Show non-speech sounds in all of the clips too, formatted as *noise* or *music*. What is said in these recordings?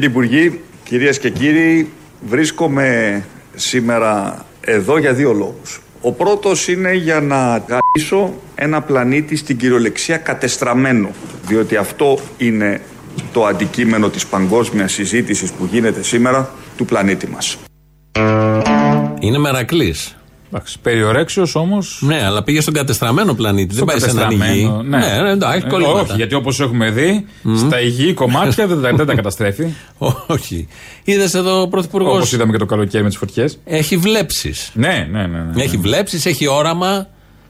Κύριοι Υπουργοί, κυρίες και κύριοι, βρίσκομαι σήμερα εδώ για δύο λόγους. Ο πρώτος είναι για να γαμίσω ένα πλανήτη στην κυριολεξία κατεστραμμένο, διότι αυτό είναι το αντικείμενο της παγκόσμιας συζήτησης που γίνεται σήμερα του πλανήτη μας. Είναι μερακλής. Εντάξει, περιορέξιος όμως. Ναι, αλλά πήγε στον κατεστραμμένο πλανήτη. Δεν πάει σε έναν υγιή. Ναι, ναι, ναι εντάξει, Ε, κολλήματα. όχι, γιατί όπως έχουμε δει, στα υγιή κομμάτια δεν, τα- δεν τα καταστρέφει. *laughs* Όχι. Είδες εδώ ο πρωθυπουργό. Όπως είδαμε και το καλοκαίρι με τις φωτιές. Έχει βλέψεις. Ναι, ναι, ναι. ναι. Έχει βλέψεις, έχει όραμα.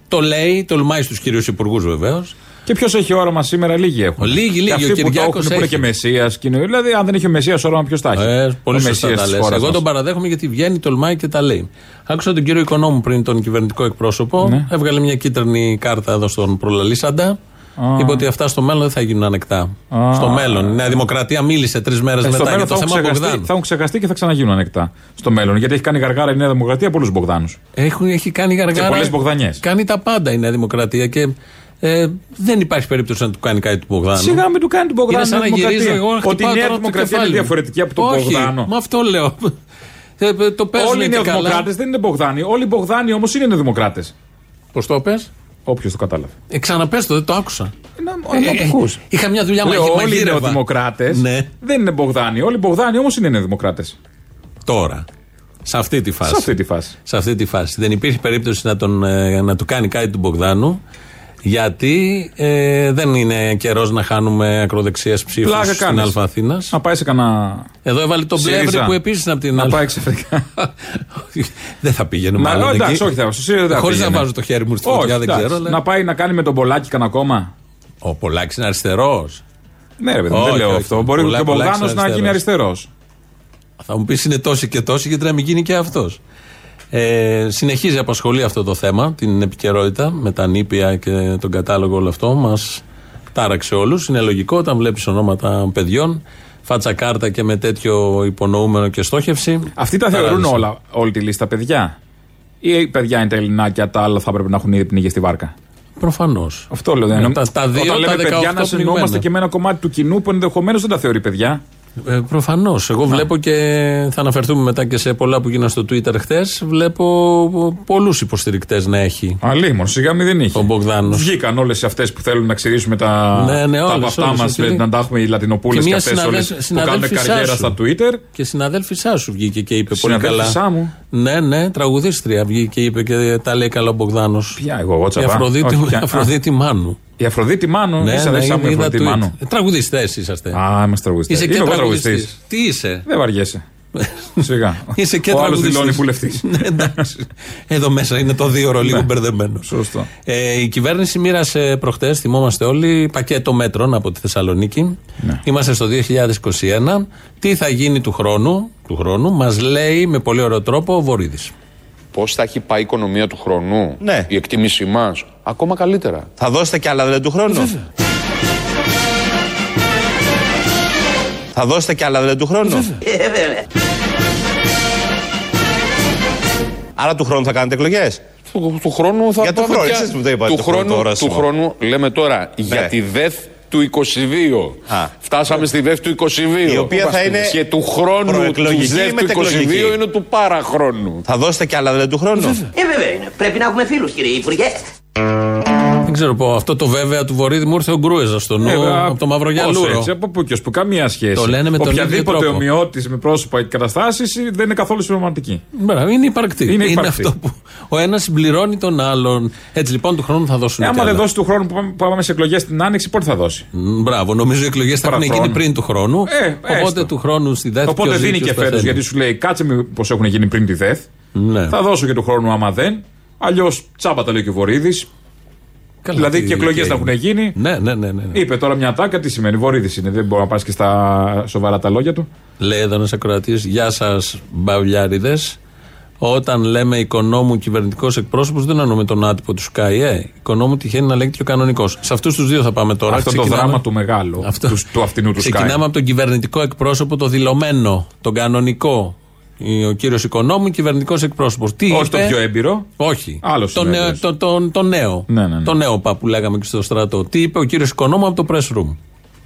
Το λέει, τολμάει στους κυρίου υπουργούς βεβαίως. Και ποιος έχει όραμα σήμερα, λίγοι έχουν. Λίγοι, λίγοι. Και Ο αυτοί που το Κυριάκος έχουν, που είναι έχει. και Μεσία. Δηλαδή, αν δεν έχει ο Μεσία όραμα, ποιος τα έχει; Ε, πολύ Ο σωστά Μεσσίας τα της λες. χώρας Εγώ μας. τον παραδέχομαι γιατί βγαίνει, τολμάει και τα λέει. Άκουσα τον κύριο Οικονόμου πριν, τον κυβερνητικό εκπρόσωπο. Ναι. Έβγαλε μια κίτρινη κάρτα εδώ στον προλαλήσαντα. Είπε ότι αυτά στο μέλλον δεν θα γίνουν ανεκτά. Α. Στο μέλλον. Η Νέα Δημοκρατία μίλησε τρεις μέρες Ε, στο μετά μέλλον για θα το έχουν, θέμα ξεχαστεί, Μπογδάνου. θα έχουν ξεχαστεί και θα ξαναγίνουν ανεκτά στο μέλλον. Γιατί έχει κάνει γαργάρα η Νέα Δημοκρατία πολλούς Μπογδάνους. Έχουν, έχει κάνει γαργάρα. Και πολλές Μπογδανιές. Κάνει τα πάντα η Νέα Δημοκρατία και ε, δεν υπάρχει περίπτωση να του κάνει κάτι του Μπογδάνου. Σιγά μην του κάνει του Μπογδάνου. Είναι σαν να η Νέα γυρίζω Δημοκρατία. εγώ να Ότι η χτυπάω Νέα τώρα το Δημοκρατία είναι κεφάλι μου. διαφορετική από τον Όχι, Μπογδάνο. Μα αυτό λέω. Ε, ε, το παίζουν Όλοι οι και καλά. νεοδημοκράτες δεν είναι Μπογδάνοι. Όλοι οι Μπογδάνοι όμως είναι νεοδημοκράτες. Πώς το πες; Όποιος το κατάλαβε. Ε, ξαναπες το, δεν το άκουσα. Ε, Ε, ε, είχα μια δουλειά Λέω, μαγει- όλοι οι μαγείρευα. νεοδημοκράτες Ναι. δεν είναι Μπογδάνοι. Όλοι οι Μπογδάνοι όμως είναι νεοδημοκράτες. Τώρα. Σε αυτή τη φάση. Σε αυτή τη φάση. Σε αυτή τη φάση. Δεν υπήρχε περίπτωση να, τον, ε, να του κάνει κάτι του Μπογδάνου. Γιατί ε, δεν είναι καιρός να χάνουμε ακροδεξιές ψήφους Πλάκα στην κάνεις. Α Αθήνα. Να πάει σε κανένα. Εδώ έβαλε τον ΣΥΡΙΖΑ. Πλεύρη που επίσης είναι από την Να Α. πάει ξαφνικά. *laughs* δεν θα πήγαινε Να, μάλλον. εντάξει, εκεί. όχι, θα στο ΣΥΡΙΖΑ δεν θα Χωρίς να πήγαινε. βάζω το χέρι μου στη Όχι, φωτιά, δεν εντάξει. ξέρω. αλλά- Να πάει να κάνει με τον Πολάκη κανένα κόμμα. Ο Πολάκης είναι αριστερός. Ναι, ρε παιδί, μου, Όχι, δεν λέω όχι. αυτό. Μπορεί Πολλά- και ο Πολάκης Μπογδάνο να αριστερός. γίνει αριστερός. Θα μου πεις είναι τόσοι και τόσοι, γιατί να μην γίνει και αυτός. Ε, συνεχίζει απασχολεί αυτό το θέμα, την επικαιρότητα με τα νήπια και τον κατάλογο όλο αυτό. Μας τάραξε όλους. Είναι λογικό όταν βλέπεις ονόματα παιδιών, φάτσα κάρτα και με τέτοιο υπονοούμενο και στόχευση. Αυτοί τα θεωρούν Παράδεισο. όλα, όλη τη λίστα παιδιά; Ή οι παιδιά είναι τα ελληνάκια, τα άλλα θα έπρεπε να έχουν ήδη πνίγει στη βάρκα; Προφανώς. Αυτό λέω. δεν είναι. τα- τα δύο, Όταν τα λέμε παιδιά, 18 να συνεννοούμαστε πνιγμένα. και με ένα κομμάτι του κοινού που ενδεχομένως δεν τα θεωρεί παιδιά. Ε, Προφανώς. Εγώ βλέπω και θα αναφερθούμε μετά και σε πολλά που γίνανε στο Twitter χθες. Βλέπω πολλούς υποστηρικτές να έχει Αλίμον, σιγά μην δεν είχε. ο Μπογδάνος. Βγήκαν όλες αυτές που θέλουν να ξηρίσουμε τα, Ναι, ναι, τα όλες, βαφτά όλες, μας, έτσι. να τα έχουμε οι Λατινοπούλε Και και, μια αυτέ όλες συναδέλφ- που κάνουν συναδέλφισά καριέρα σου. στα Twitter. Και συναδέλφισά σου βγήκε και είπε πολύ καλά. Συναδέλφισά μου. Ναι, ναι, τραγουδίστρια βγήκε και είπε και τα λέει καλά ο Μπογδάνος. Ποια, εγώ, εγώ Η τσαπά. Αφροδίτη, Όχι, ποια. η Αφροδίτη Μάνου. Η Αφροδίτη Μάνου, Ναι, είσαι ναι, αδερφά μου η είδα Αφροδίτη tweet. Μάνου. Ε, Τραγουδιστές είσαστε. Α, είμαστε τραγουδιστές. Είσαι και Είμαι εγώ τραγουδιστής. τραγουδιστής. Τι είσαι; Δεν βαριέσαι. *laughs* Σιγά. Είσαι και Ο άλλος τραγουδιστής. δηλώνει βουλευτή. *laughs* Ναι, εντάξει. Εδώ μέσα είναι το δύο ώρο λίγο μπερδεμένος. Ναι. Σωστό. Ε, η κυβέρνηση μοίρασε προχτές, θυμόμαστε όλοι, πακέτο μέτρων από τη Θεσσαλονίκη. Ναι. Είμαστε στο 2021. Τι θα γίνει του χρόνου, του χρόνου μας λέει με πολύ ωραίο τρόπο ο Βορύδης. Πώς θα έχει πάει η οικονομία του χρόνου, Ναι. η εκτίμησή μας, ακόμα καλύτερα. Θα δώσετε κι άλλα δηλαδή του χρόνου; Θα δώσετε κι άλλα δηλαδή του χρόνου; Άρα του χρόνου θα κάνετε εκλογές; Του, του χρόνου θα Για του πάμε χρόνου, πια- εσείς μου το είπατε, του το χρόνο, χρόνου, το του ορόσημο. χρόνου, λέμε τώρα, για τη ΔΕΘ του 22. Α. Φτάσαμε στη ΔΕΘ του 22. Η οποία θα είναι Και του χρόνου προεκλογική της ή ΔΕΘ του μετεκλογική; 22 είναι του παραχρόνου. Θα δώσετε κι άλλα δηλαδή του χρόνου; Ε, βέβαια είναι. Πρέπει να έχουμε φίλους, κύριε Υπουργέ. Δεν ξέρω πω, αυτό το βέβαια του Βορύδη μου ήρθε ο Γκρούεζα στο νου Ε, από το πώς Μαυρογιαλούρο. έτσι, από πού και ως που, καμία σχέση. Το λένε με τον ίδιο Οποιαδήποτε τρόπο. ομοιότηση με πρόσωπα και καταστάσει δεν είναι καθόλου συμπληρωματική. Μπράβο, είναι υπαρκτή. Είναι υπαρκτή. αυτό που ο ένας συμπληρώνει τον άλλον. Έτσι λοιπόν του χρόνου θα δώσουν. Ε, κι άμα δεν άλλα. δώσει του χρόνου που πάμε, που πάμε σε εκλογές την Άνοιξη, πότε θα δώσει; Μ, Μπράβο, νομίζω οι εκλογές θα έχουν Παραχρόνου. γίνει πριν του χρόνου. Ε, οπότε έστω. του χρόνου στη ΔΕΘ. Οπότε ποιος ζει, δίνει ποιος και φέτος πεθαίνει. γιατί σου λέει κάτσε πως έχουν γίνει πριν τη ΔΕΘ. Ναι. Θα δώσω και του χρόνου άμα δεν. Αλλιώς τσάμπα τα λέει και ο Βορύδης. Καλά, Δηλαδή τι και εκλογές έγινε. θα έχουν γίνει. Ναι, ναι, ναι. ναι. ναι. Είπε τώρα μια τάκα, τι σημαίνει. Βορύδης είναι. Δεν μπορεί να πας και στα σοβαρά τα λόγια του. Λέει εδώ ένας ακροατής, Γεια σας, μπαυλιάριδε. Όταν λέμε οικονόμου κυβερνητικός εκπρόσωπος, δεν εννοούμε τον άτυπο του Sky. Ε, οικονόμου τυχαίνει να λέγεται και ο κανονικός. Σε αυτούς τους δύο θα πάμε τώρα. Αυτό το Ξεκινάμε- δράμα του μεγάλου. Αυτό. Του, του αυτινού του Ξεκινάμε Sky. από τον κυβερνητικό εκπρόσωπο, το δηλωμένο, τον κανονικό. Ο κύριος Οικονόμου, κυβερνητικός εκπρόσωπος. Τι Όχι είπε, το πιο έμπειρο. Όχι. Άλλος το, είναι νέο, έμπειρος. το, το, το νέο. Ναι, ναι, ναι. Το νέο πα που λέγαμε και στο στρατό. Τι είπε ο κύριος Οικονόμου από το press room;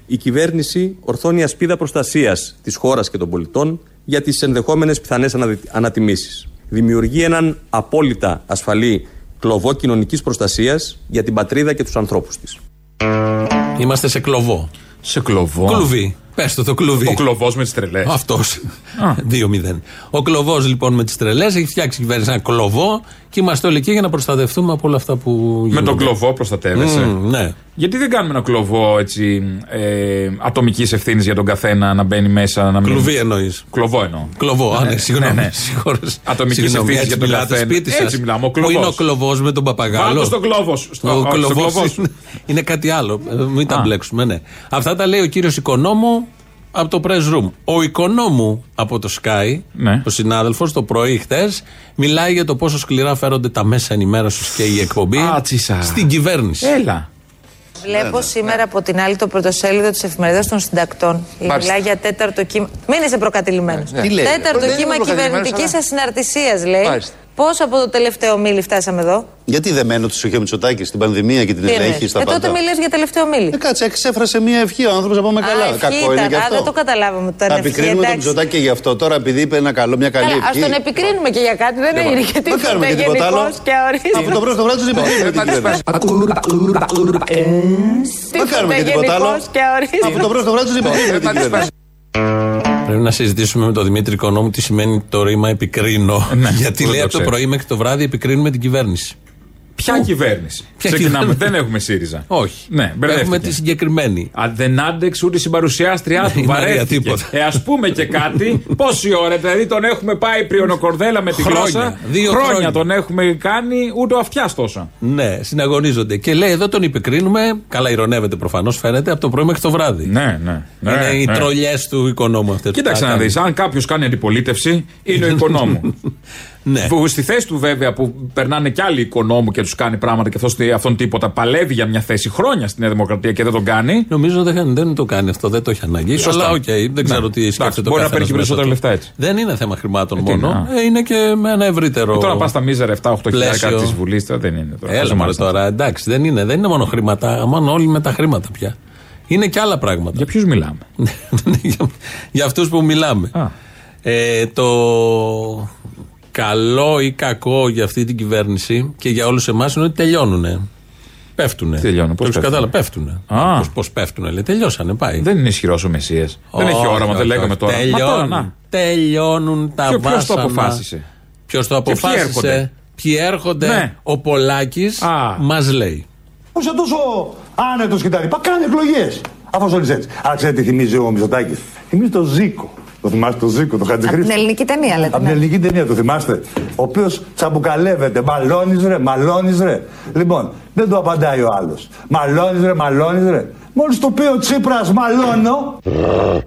η κυβέρνηση ορθώνει ασπίδα προστασίας της χώρας και των πολιτών για τις ενδεχόμενες πιθανές ανατιμήσεις. Δημιουργεί έναν απόλυτα ασφαλή κλωβό κοινωνικής προστασίας για την πατρίδα και τους ανθρώπους της. Είμαστε σε κλωβό. Σε κλωβό. Κλουβί. Πες το, το κλουβί. Ο κλωβός με τις τρελές. Αυτός. 2-0. Ο κλωβός λοιπόν με τις τρελές έχει φτιάξει η κυβέρνηση ένα κλωβό και είμαστε όλοι εκεί για να προστατευτούμε από όλα αυτά που γίνονται. Με τον κλωβό προστατεύεσαι. Μμμ, ναι. Γιατί δεν κάνουμε ένα κλωβό έτσι ε, ατομικής ευθύνης για τον καθένα να μπαίνει μέσα. Να μην... Κλουβί εννοείς. Κλωβό εννοώ. Κλωβό, α, ναι, συγγνώμη. ναι, ναι. συγχώρες. Ατομικής Συγγνώμη, ευθύνης έτσι για τον μιλάτε καθένα. σπίτι σας. Έτσι μιλάμε, ο Πού είναι ο κλωβός. κλωβός με τον παπαγάλο; Βάλτε στον κλωβό. Στο, Ο στον κλωβός κλωβό σου. είναι, είναι κάτι άλλο. Ε, Μην τα Α. μπλέξουμε, ναι. Αυτά τα λέει ο κύριος Οικονόμου από το press room. Ο Οικονόμου από το Sky, Ναι. ο συνάδελφος, το πρωί χτε, μιλάει για το πόσο σκληρά φέρονται τα μέσα ενημέρωσης και η εκπομπή Α, τσίσα. στην κυβέρνηση. Έλα. Βλέπω σήμερα από την άλλη το πρωτοσέλιδο της εφημερίδας των συντακτών. Μιλάει για τέταρτο κύμα. Μην είσαι προκατηλημένος. Τι λέει; Τέταρτο Δεν είμαι κύμα προκατηλημένος, κυβερνητικής αλλά- ασυναρτησίας, λέει. Μάλιστα. Πώς από το τελευταίο μήλι φτάσαμε εδώ; Γιατί δεν μένω τη Σοχέ Μητσοτάκης στην πανδημία και την Τι ελέγχει εννοείς; στα ε, τότε πάντα. μιλέ για τελευταίο μήλι. Ε, κάτσε, εξέφρασε μια ευχή ο άνθρωπος να πάμε καλά. ευχή Κακό ήταν. είναι και Α, αυτό. δεν το καταλάβαμε ότι ήταν Να ευχή, επικρίνουμε τον εντάξει. Μητσοτάκη και γι' αυτό τώρα επειδή είπε ένα καλό, μια καλή Καλά, ας ευχή. τον επικρίνουμε και για κάτι, δεν έγινε και Δεν τίποτα κάνουμε και τίποτα άλλο. γενικός και αορίστος. Από το πρώτο βράδυ τους επικρίνουμε την κυβέρνηση. Δεν κάνουμε και τίποτα άλλο. γενικός και αορίστος. Από το πρώτο βράδυ τους επικρίνουμε την κυβέρνηση. Πρέπει να συζητήσουμε με τον Δημήτρη Οικονόμου τι σημαίνει το ρήμα επικρίνω. Ναι, Γιατί δεν λέει το από το ξέρω. πρωί μέχρι το βράδυ επικρίνουμε την κυβέρνηση. Ποια κυβέρνηση; Ποια Ξεκινάμε. κυβέρνηση; Δεν έχουμε ΣΥΡΙΖΑ. Όχι. Ναι, μπερδεύτηκε. Έχουμε τη συγκεκριμένη. Α, δεν άντεξε ούτε η συμπαρουσιάστριά του. η Μαρία, Βαρέθηκε. τίποτα. Ε, ας πούμε και κάτι. Πόση ώρα, δηλαδή τον έχουμε πάει πριονοκορδέλα με τη Χρόνια. γλώσσα. Δύο χρόνια. τον έχουμε κάνει, ούτε ο αυτιάς τόσο. Ναι, συναγωνίζονται. Και λέει εδώ τον επικρίνουμε. Καλά, ειρωνεύεται προφανώς, φαίνεται από το πρωί μέχρι το βράδυ. Ναι, ναι. ναι, Είναι οι ναι. τρολιές του Οικονόμου αυτές. Κοίταξε να δεις. Αν κάποιος κάνει αντιπολίτευση, είναι ο *laughs* Οικονόμου. Ναι. Που στη θέση του βέβαια που περνάνε κι άλλοι Οικονόμου και τους κάνει πράγματα και αυτός, αυτόν τίποτα παλεύει για μια θέση χρόνια στην Νέα Δημοκρατία και δεν τον κάνει. Νομίζω δεν, δεν το κάνει αυτό, δεν το έχει ανάγκη. Σωστά. Αλλά οκ, δεν ξέρω Ναι. τι Εντάξει, σκέφτεται μπορεί ο να παίρνει καθένας και μέσα περισσότερα του. λεφτά έτσι. Δεν είναι θέμα χρημάτων Ε, τι μόνο. να. Ε, είναι και με ένα ευρύτερο. Και τώρα πας στα μίζερα 7-8 χιλιάρικα πλαίσιο. της Βουλής, δεν είναι. Τώρα, Έλα Χαζομάρες μωρέ είναι. τώρα, εντάξει, δεν είναι, δεν είναι μόνο χρήματα, μόνο όλοι με τα χρήματα πια. Είναι και άλλα πράγματα. Για ποιους μιλάμε; *laughs* για, για αυτούς που μιλάμε. Α. Ε, το καλό ή κακό για αυτή την κυβέρνηση και για όλους εμάς είναι ότι τελειώνουνε. Πέφτουνε. Τι τελειώνουν, πώς Το έχεις πέφτουνε; κατάλαβα, πέφτουνε. Α. Πώς, πώς πέφτουνε, λέει, τελειώσανε, πάει. Δεν είναι ισχυρός ο Μεσσίας. Δεν έχει Όχι, όραμα, όχι, δεν λέγαμε όχι. τώρα. Μα Τελειώνουν, τώρα, να. τελειώνουν τα Ποιο- βάσανα. ποιος το αποφάσισε; Ποιος το Και ποιοι αποφάσισε; έρχονται; Ποιοι έρχονται; Ναι. Ο Πολάκης Α. μας λέει. Πώς είσαι τόσο άνετος και τα λοιπά; Κάνε εκλογές. Αφού όλοι έτσι. Αλλά ξέρετε τι θυμίζει ο Μητσοτάκης. Θυμίζει το Ζήκο. Το θυμάστε το Ζήκο, το Από την Χατζηχρήστο. ελληνική ταινία, λέτε. Από την ναι. ελληνική ταινία το θυμάστε; Ο οποίος τσαμπουκαλεύεται. Μαλώνεις ρε, μαλώνεις ρε. Λοιπόν, δεν του απαντάει ο άλλος. Μαλώνεις ρε, μαλώνεις ρε. Μόλις του πει ο Τσίπρας μαλώνω,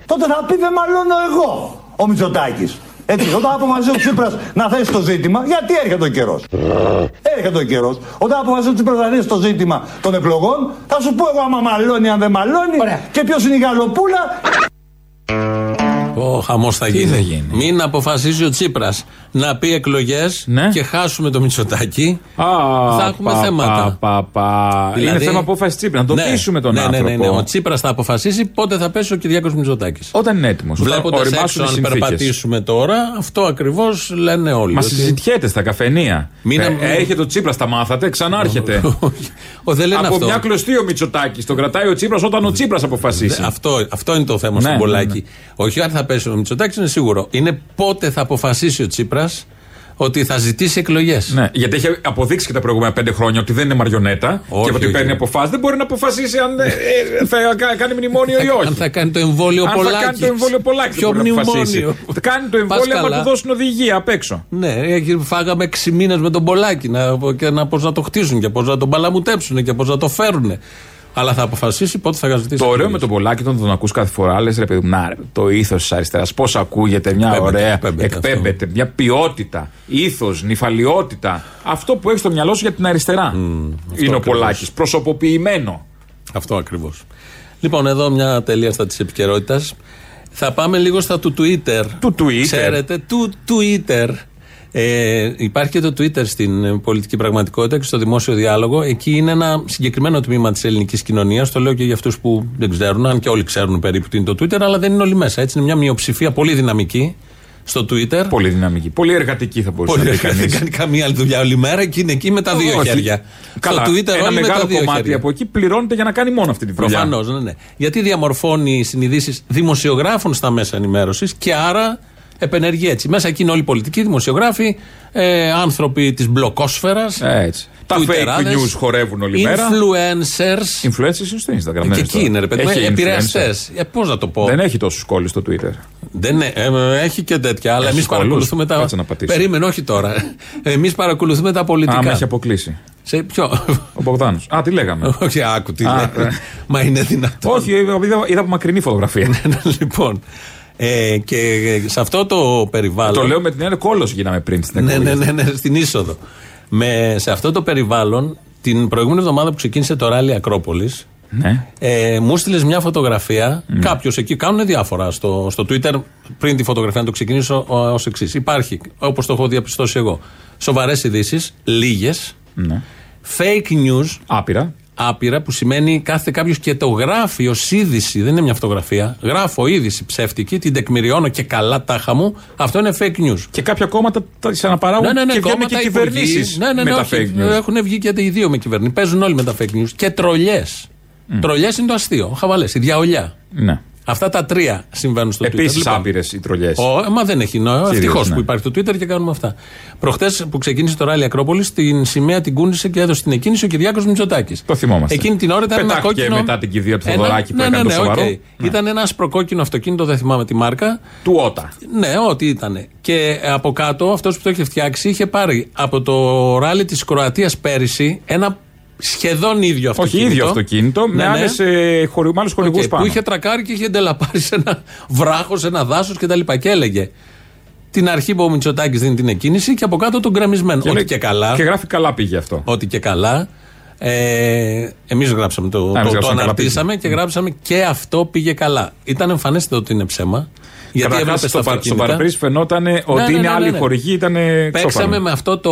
τότε θα πει δεν μαλώνω εγώ. Ο Μητσοτάκης. Έτσι, όταν αποφασίζει ο Τσίπρας να θέσει το ζήτημα, γιατί έρχεται ο καιρός; Έρχεται ο καιρός. Όταν αποφασίζει ο Τσίπρας να θέσει το ζήτημα των εκλογών, θα σου πω εγώ άμα μαλώνει, αν δεν μαλώνει. Και ποιος είναι η γαλοπούλα. Ο χαμός θα γίνει. θα γίνει; Μην αποφασίζει ο Τσίπρας να πει εκλογές Ναι. και χάσουμε το Μητσοτάκι. Α, θα έχουμε πα, θέματα. Πα, πα, πα. Δηλαδή- Είναι θέμα απόφασης Τσίπρα. Να το Ναι, πείσουμε τον ναι, άνθρωπο. Ναι, ναι, ναι. Ο Τσίπρας θα αποφασίσει πότε θα πέσει ο Κυριάκος Μητσοτάκης. Όταν είναι έτοιμος. Βλέποντας έξω, αν περπατήσουμε τώρα, αυτό ακριβώς λένε όλοι. Μα ότι- συζητιέται στα καφενεία. Μην Ε, αμ- έρχεται ο Τσίπρας, τα μάθατε, ξανάρχεται. *laughs* Ο, δεν λένε Από αυτό. μια κλωστή ο Μητσοτάκης. Τον κρατάει ο Τσίπρας όταν ο Τσίπρας αποφασίσει. Δε- Αυτό, αυτό είναι το θέμα Ναι, στον ναι, Πολάκη. Όχι αν θα πέσει ο Μητσοτάκης, είναι σίγουρο. Είναι πότε θα αποφασίσει ο Τσίπρας ότι θα ζητήσει εκλογές. Ναι, γιατί έχει αποδείξει και τα προηγούμενα πέντε χρόνια ότι δεν είναι μαριονέτα Όχι, και ότι όχι. παίρνει αποφάσεις. Δεν μπορεί να αποφασίσει αν ε, ε, θα κα- κάνει μνημόνιο ή όχι. Αν θα κάνει το εμβόλιο Αν θα Πολάκης. κάνει το εμβόλιο Πολάκης. Ποιο δεν μπορεί να αποφασίσει. μνημόνιο. Θα κάνει το Πας εμβόλιο άμα καλά. του δώσουν οδηγία απ' έξω. Ναι, έχει- φάγαμε 6 μήνες με τον Πολάκη να, και να, πώς να το χτίσουν και πώς να τον παλαμουτέψουν και πώς να το φέρουν. Αλλά θα αποφασίσει πότε θα ζητήσει. Το ωραίο εκλογές. με τον Πολάκη, όταν τον ακούς κάθε φορά, λες ρε παιδί μου, να ρε, το ήθος της αριστεράς, πώς ακούγεται, μια Εκπέμπεται, ωραία. εκπέμπεται Εκπέμπεται, μια ποιότητα, ήθος, νυφαλιότητα. Αυτό που έχεις στο μυαλό σου για την αριστερά. είναι ο ακριβώς. Πολάκης. Προσωποποιημένο. Αυτό ακριβώς. Λοιπόν, εδώ μια τελεία στα της επικαιρότητας. Θα πάμε λίγο στα του Twitter. Του Twitter. Ξέρετε, του Twitter. Ε, υπάρχει και το Twitter στην ε, πολιτική πραγματικότητα και στο δημόσιο διάλογο. Εκεί είναι ένα συγκεκριμένο τμήμα της ελληνικής κοινωνίας. Το λέω και για αυτούς που δεν ξέρουν, αν και όλοι ξέρουν περίπου τι είναι το Twitter, αλλά δεν είναι όλοι μέσα. Έτσι είναι μια μειοψηφία πολύ δυναμική στο Twitter. Πολύ δυναμική. Πολύ εργατική θα μπορούσε Πολύ να πει δεν κανείς. κάνει καμία άλλη δουλειά όλη μέρα και είναι εκεί με τα δύο Όχι. χέρια. Καλά, στο Twitter ένα όλοι με τα μεγάλο δύο κομμάτι χέρια. από εκεί πληρώνεται για να κάνει μόνο αυτή τη δουλειά. Προφανώς, ναι, ναι. Γιατί διαμορφώνει συνειδήσεις δημοσιογράφων στα μέσα ενημέρωσης και άρα επενεργεί έτσι. Μέσα εκεί είναι όλοι οι πολιτικοί, δημοσιογράφοι, ε, άνθρωποι της μπλοκόσφαιρας. Ε, έτσι. Τα fake news χορεύουν όλη μέρα. Influencers. Influencers είναι στο Instagram. δεν και είναι εκεί στο- είναι, ρε παιδί. Έχει Επηρεαστές. influencer. Ε, Πώς να το πω. Δεν έχει τόσου κόλλου στο Twitter. Δεν, ε, ε, έχει και τέτοια, αλλά Έχει εμείς κόλλους. παρακολουθούμε τα. Κάτσε να πατήσω. Περίμενε, όχι τώρα. Εμείς παρακολουθούμε τα πολιτικά. Α, με έχει αποκλείσει. Σε ποιο; Ο Μπογδάνος. Α, τι λέγαμε. *laughs* όχι, άκου τι Α, λέει. ε. Μα είναι δυνατό. Όχι, είδα, είδα από μακρινή φωτογραφία. *laughs* λοιπόν. Ε, και σε αυτό το περιβάλλον. Το λέω με την έννοια κόλο γίναμε πριν στην ναι, εκπομπή. ναι, ναι, ναι, στην είσοδο. Με, σε αυτό το περιβάλλον, την προηγούμενη εβδομάδα που ξεκίνησε το ράλι Ακρόπολης, Ναι. ε, μου στείλες μια φωτογραφία. Ναι. Κάποιος εκεί κάνουν διάφορα στο, στο Twitter. Πριν τη φωτογραφία, να το ξεκινήσω ως εξής. Υπάρχει, όπως το έχω διαπιστώσει εγώ, σοβαρές ειδήσεις, λίγες. ναι. Fake news, Άπειρα. Άπειρα, που σημαίνει κάθεται κάποιος και το γράφει ως είδηση. Δεν είναι μια φωτογραφία. Γράφω είδηση ψεύτικη, την τεκμηριώνω και καλά τάχα μου. Αυτό είναι fake news. Και κάποια κόμματα τα αναπαράγουν Ναι, ναι, ναι, και βγαίνουν κόμματα, και υπουργοί. κυβερνήσεις Ναι, ναι, ναι, με τα όχι, fake news. Έχουν βγει και οι δύο με κυβέρνηση. Παίζουν όλοι με τα fake news. Και τρολιές. Mm. Τρολιές είναι το αστείο. Χαβαλές, η διαολιά. Ναι. Αυτά τα τρία συμβαίνουν στο Twitter. Επίσης Λοιπόν, άπειρες οι τρολιές. ο, ε, μα δεν έχει νόημα. Κυρίως, Ευτυχώς ναι. που υπάρχει το Twitter και κάνουμε αυτά. Προχτές που ξεκίνησε το ράλι Ακρόπολη, την σημαία την κούνησε και έδωσε την εκκίνηση ο Κυριάκος Μητσοτάκης. Το θυμόμαστε. Εκείνη την ώρα ήταν ένα Πετάχτηκε κόκκινο. μετά την κηδεία του Ένα- Θοδωράκη που ναι, έκανε ναι, το ναι, σοβαρό. οκ. Ναι. Ήταν ένα προκόκκινο αυτοκίνητο, δεν θυμάμαι τη μάρκα. Toyota. Ναι, ό,τι ήταν. Και από κάτω αυτός που το είχε φτιάξει είχε πάρει από το ράλι της Κροατίας πέρυσι ένα σχεδόν ίδιο Όχι, αυτοκίνητο. ίδιο αυτοκίνητο με Ναι, ναι. άλλες, ε, χωρι- με άλλους χορηγούς Οκ, πάνω. Που είχε τρακάρει και είχε ντελαπάρει σε ένα βράχος, σε ένα δάσος κτλ. Και έλεγε την αρχή που ο Μητσοτάκης δίνει την εκκίνηση και από κάτω τον γκρεμισμένο. Ό,τι λέει- και καλά. Και γράφει καλά πήγε αυτό. Ό,τι και καλά. Ε, Εμείς γράψαμε το, εμείς το, το γράψαμε καλά αναρτήσαμε και γράψαμε και αυτό πήγε καλά. Ήταν εμφανέστατο ότι είναι ψέμα. Γιατί Καταρχάς, έβλεπε στο, τα παρ- στο αυτοκίνητα. παραπρίζ φαινόταν ότι Ναι, ναι, είναι ναι, άλλοι ναι. χορηγοί, ήταν Παίξαμε με αυτό το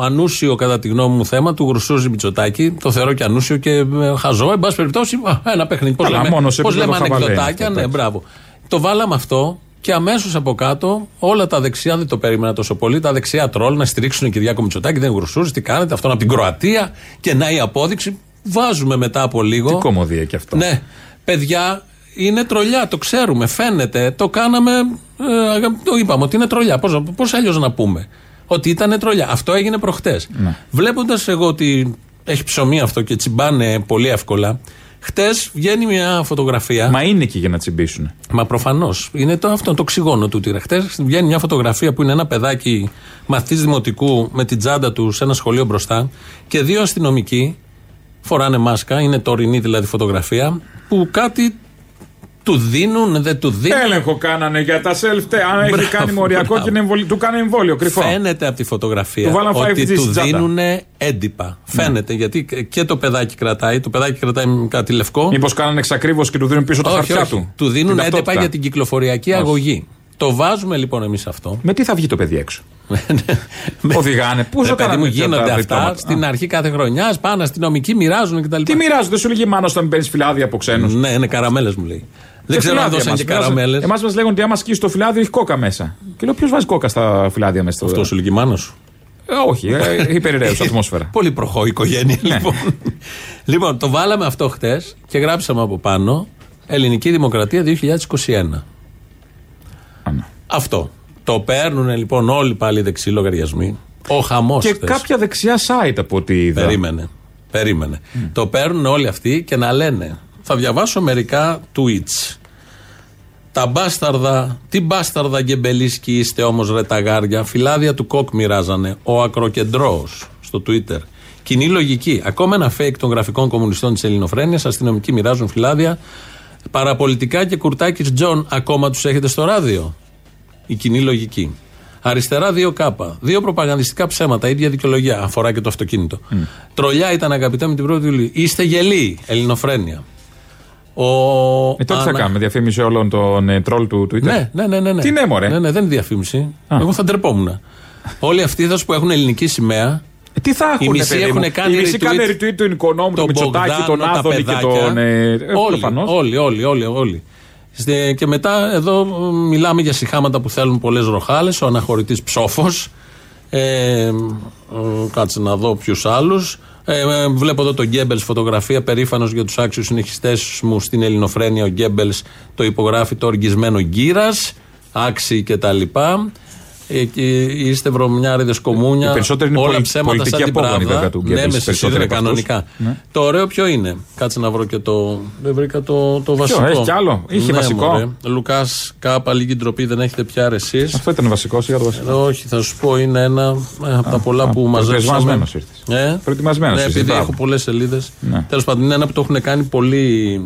ανούσιο κατά τη γνώμη μου θέμα του Γρουσούζη Μητσοτάκη. Το θεωρώ και ανούσιο και ε, χαζό. Εν πάση περιπτώσει, α, ένα παιχνίδι. Πώς Καλά, λέμε, μόνος σε πώς επίπεδο λέμε χαβαλέ είναι ανεκδοτάκια. αυτό, Ναι, εντάξει. μπράβο. Το βάλαμε αυτό και αμέσως από κάτω όλα τα δεξιά δεν το περίμενα τόσο πολύ. Τα δεξιά τρόλ να στηρίξουν Κυριάκο Μητσοτάκη. Δεν είναι Γρουσούζη, τι κάνετε, αυτόν από την Κροατία και να η απόδειξη. Βάζουμε μετά από λίγο. Τι κομμωδία και αυτό. Ναι. Παιδιά, είναι τρολιά, το ξέρουμε, φαίνεται. Το κάναμε, ε, το είπαμε ότι είναι τρολιά. Πώς, πώς αλλιώς να πούμε. Ότι ήταν τρολιά. Αυτό έγινε προχτές. Ναι. Βλέποντας εγώ ότι έχει ψωμί αυτό και τσιμπάνε πολύ εύκολα, χτες βγαίνει μια φωτογραφία. Μα είναι εκεί για να τσιμπήσουν. Μα προφανώς. Είναι το, αυτό το οξυγόνο του τύρα. Χτες βγαίνει μια φωτογραφία που είναι ένα παιδάκι μαθητής δημοτικού με την τσάντα του σε ένα σχολείο μπροστά και δύο αστυνομικοί φοράνε μάσκα. Είναι τωρινή δηλαδή φωτογραφία που κάτι του δίνουν, δεν του δίνουν. Έλεγχο κάνανε για τα self Αν έχει Μπράβο, κάνει μοριακό μπράβο. και είναι εμβολιο- του κάνει εμβόλιο κρυφό. Φαίνεται από τη φωτογραφία Του βάλαν 5G ότι του στην τσάντα. δίνουν έντυπα. Φαίνεται γιατί και το παιδάκι κρατάει. Το παιδάκι κρατάει κάτι λευκό. Μήπως κάνανε εξακρίβωση και του δίνουν πίσω τα όχι, χαρτιά όχι. του; Του δίνουν Την έντυπα ταυτότητα. για την κυκλοφοριακή Όχι. αγωγή. Το βάζουμε λοιπόν εμείς αυτό. Με τι θα βγει το παιδί έξω; *laughs* Με- Οδηγάνε. Πού Ρε ζω παιδί μου, γίνονται αυτά στην Α. αρχή κάθε χρονιά. Πάνε αστυνομικοί, μοιράζουν κτλ. Τι μοιράζουν, δεν σου λέγει μάνο όταν παίρνει φυλάδια από ξένους; Ναι, είναι καραμέλες μου λέει. Δεν ξέρω αν δώσαν και καραμέλες. Εμάς μας λέγουν ότι άμα σκίσει το φυλάδιο έχει κόκα μέσα. Και λέω ποιος βάζει κόκα στα φυλάδια μέσα. στο- Αυτός σου λέει μάνο σου. Ε, όχι, ε, υπερηρέω *laughs* ατμόσφαιρα. Πολύ προχώ οικογένεια Ναι. λοιπόν. λοιπόν, το βάλαμε αυτό χτες και γράψαμε από πάνω Ελληνική Δημοκρατία 2021. ναι. Αυτό. Το παίρνουν λοιπόν όλοι πάλι οι δεξιοί λογαριασμοί. Ο χαμός Και κάποια δεξιά site από ό,τι είδα. Περίμενε. Περίμενε. Το παίρνουν όλοι αυτοί και να λένε. Θα διαβάσω μερικά tweets. Τα μπάσταρδα, τι μπάσταρδα γκεμπελίσκοι είστε όμως ρε τα γάρια. Φυλάδια του κοκ μοιράζανε. Ο ακροκεντρός στο Twitter. Κοινή λογική. Ακόμα ένα fake των γραφικών κομμουνιστών της Ελληνοφρένειας. Αστυνομικοί μοιράζουν φυλάδια. Παραπολιτικά και Κουρτάκη Τζον ακόμα τους έχετε στο ράδιο. Η κοινή λογική. Αριστερά 2K. Δύο προπαγανδιστικά ψέματα, ίδια δικαιολογία. Αφορά και το αυτοκίνητο. Τρολιά ήταν αγαπητέ με την πρώτη Ιουλίου. Είστε γελοί, Ελληνοφρένεια. Ο... Ε, τότε θα Ανα- κάνουμε διαφήμιση όλων των ε, τρολ του Twitter. Ναι, ναι, ναι, ναι, ναι. Τι ναι, μωρέ; Ναι, ναι, δεν είναι διαφήμιση. Α. Εγώ θα ντρεπόμουν. Όλοι αυτοί δώσ' που έχουν ελληνική σημαία. Ε, Τι θα Οι έχουν, μισοί παιδί μου; έχουν κάνει Οι μισοί retweet κάνουν retweet τον οικονόμου, τον Μητσοτάκη, τον Μπογδάνο, τα Άδωνη και παιδάκια. τον. ε, ε, όλοι, προφανώς. όλοι, όλοι, όλοι, όλοι. Στε- Και μετά εδώ ε, μιλάμε για συχάματα που θέλουν πολλές ροχάλες. Ο αναχωρητής ψόφος. Ε, ε, κάτσε να δω ποιους άλλους. Ε, ε, βλέπω εδώ τον Γκέμπελ φωτογραφία, περήφανος για τους άξιους συνεχιστές μου στην Ελληνοφρένεια. Ο Γκέμπελ το υπογράφει το οργισμένο γκύρα, άξιοι κτλ. Ε, και είστε βρωμιάριδες κομμούνια. Οι περισσότεροι είναι όλα πολι- ψέματα πολιτικοί σαν την απόγονοι, Πράδα. βέβαια, του Ναι, Γκέμπελς, με περισσότεροι συσίδρε από αυτούς. κανονικά. Ναι. Το ωραίο ποιο είναι; Κάτσε να βρω και το. Δεν βρήκα το, το βασικό. έχει κι άλλο; Είχε βασικό; Λουκάς Κάπα, λίγη ντροπή, δεν έχετε πια εσείς. Αυτό ήταν βασικός, για το βασικό. Όχι, θα σου πω, είναι ένα ε, από τα πολλά α, που μαζέψαμε. προετοιμασμένος ήρθες. Ε, Προετοιμασμένος Ναι, ήρθες, επειδή μπράβο. έχω πολλές σελίδες. Ναι. Τέλος πάντων, είναι ένα που το έχουν κάνει πολύ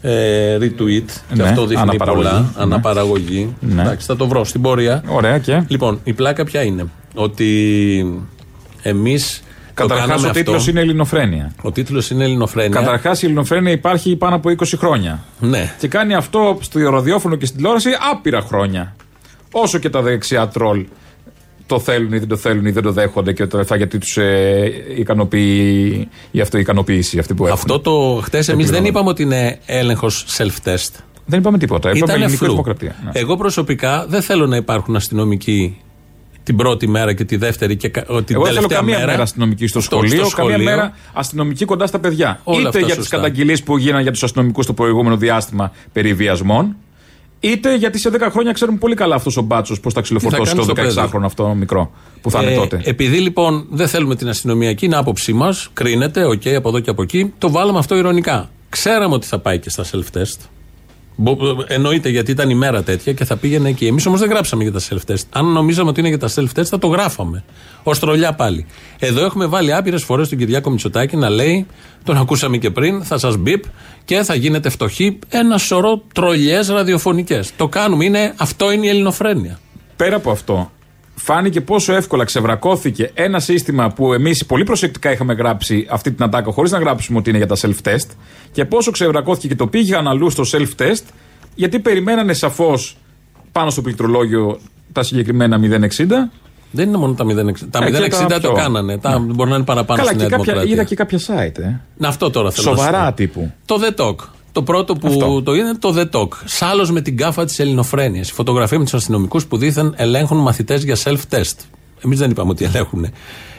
ε, retweet. Και Ναι, αυτό δείχνει αναπαραγωγή. πολλά. Ναι. Αναπαραγωγή. Ναι. Εντάξει, θα το βρω στην πορεία. Ωραία και; Λοιπόν, η πλάκα ποια είναι; Ότι εμείς. Καταρχάς, ο τίτλος είναι Ελληνοφρένεια. Ο τίτλος είναι Ελληνοφρένεια. Καταρχάς, η Ελληνοφρένεια υπάρχει πάνω από 20 χρόνια. Ναι. Και κάνει αυτό στο ραδιόφωνο και στην τηλεόραση άπειρα χρόνια. Όσο και τα δεξιά τρόλ το θέλουν ή δεν το θέλουν ή δεν το δέχονται και τα λεφτά γιατί τους ε, ικανοποιεί η αυτοικανοποίηση αυτή που έχουν. Αυτό το χτες εμείς δεν πληρώνω. είπαμε ότι είναι έλεγχος self-test. Δεν είπαμε τίποτα. Είπαμε Ήταν ελληνική φλου. δημοκρατία. Ναι. Εγώ προσωπικά δεν θέλω να υπάρχουν αστυνομικοί την πρώτη μέρα και τη δεύτερη και κα- την Εγώ δεν θέλω τελευταία καμία μέρα, μέρα, αστυνομική στο Στο- σχολείο, στο καμία σχολείο. μέρα αστυνομική κοντά στα παιδιά. Όλα είτε αυτά για τις σωστά. καταγγελίες που γίνανε για τους αστυνομικούς το προηγούμενο διάστημα περί βιασμών, είτε γιατί σε 10 χρόνια ξέρουν πολύ καλά αυτός ο μπάτσος πώς θα ξυλοφορτώσει κάνεις το στο παιδί; 16χρονο αυτό μικρό που θα είναι Ε, τότε. Επειδή λοιπόν δεν θέλουμε την αστυνομία εκεί, είναι άποψή μας, κρίνεται, οκ, από εδώ και από εκεί, το βάλαμε αυτό ειρωνικά. Ξέραμε ότι θα πάει και στα self-test. Μπο- Εννοείται γιατί ήταν η μέρα τέτοια και θα πήγαινε εκεί. Εμείς όμως δεν γράψαμε για τα self-test. Αν νομίζαμε ότι είναι για τα self-test, θα το γράφαμε. Ω τρολιά πάλι. Εδώ έχουμε βάλει άπειρες φορές τον Κυριάκο Μητσοτάκη να λέει, τον ακούσαμε και πριν, θα σας μπιπ και θα γίνετε φτωχοί. Ένα σωρό τρολιές ραδιοφωνικές. Το κάνουμε. Είναι, αυτό είναι η ελληνοφρένεια. Πέρα από αυτό, φάνηκε πόσο εύκολα ξεβρακώθηκε ένα σύστημα που εμείς πολύ προσεκτικά είχαμε γράψει αυτή την ατάκα χωρίς να γράψουμε ότι είναι για τα self-test και πόσο ξεβρακώθηκε και το πήγαν αλλού στο self-test γιατί περιμένανε σαφώς πάνω στο πληκτρολόγιο τα συγκεκριμένα 060. Δεν είναι μόνο τα 060. Τα Ε, και 060 τα το πιο. κάνανε. Τα, μπορεί να είναι παραπάνω Καλά, στη και Νέα κάποια, Δημοκρατία. είδα και κάποια site. Ε. Να, αυτό τώρα θέλω να Σοβαρά σου πω. τύπου. Το The Talk. Το πρώτο που Αυτό. το είναι το The Talk. Σάλος με την κάφα της Ελληνοφρένειας. Η φωτογραφία με τους αστυνομικούς που δήθεν ελέγχουν μαθητές για self-test. Εμείς δεν είπαμε ότι ελέγχουν.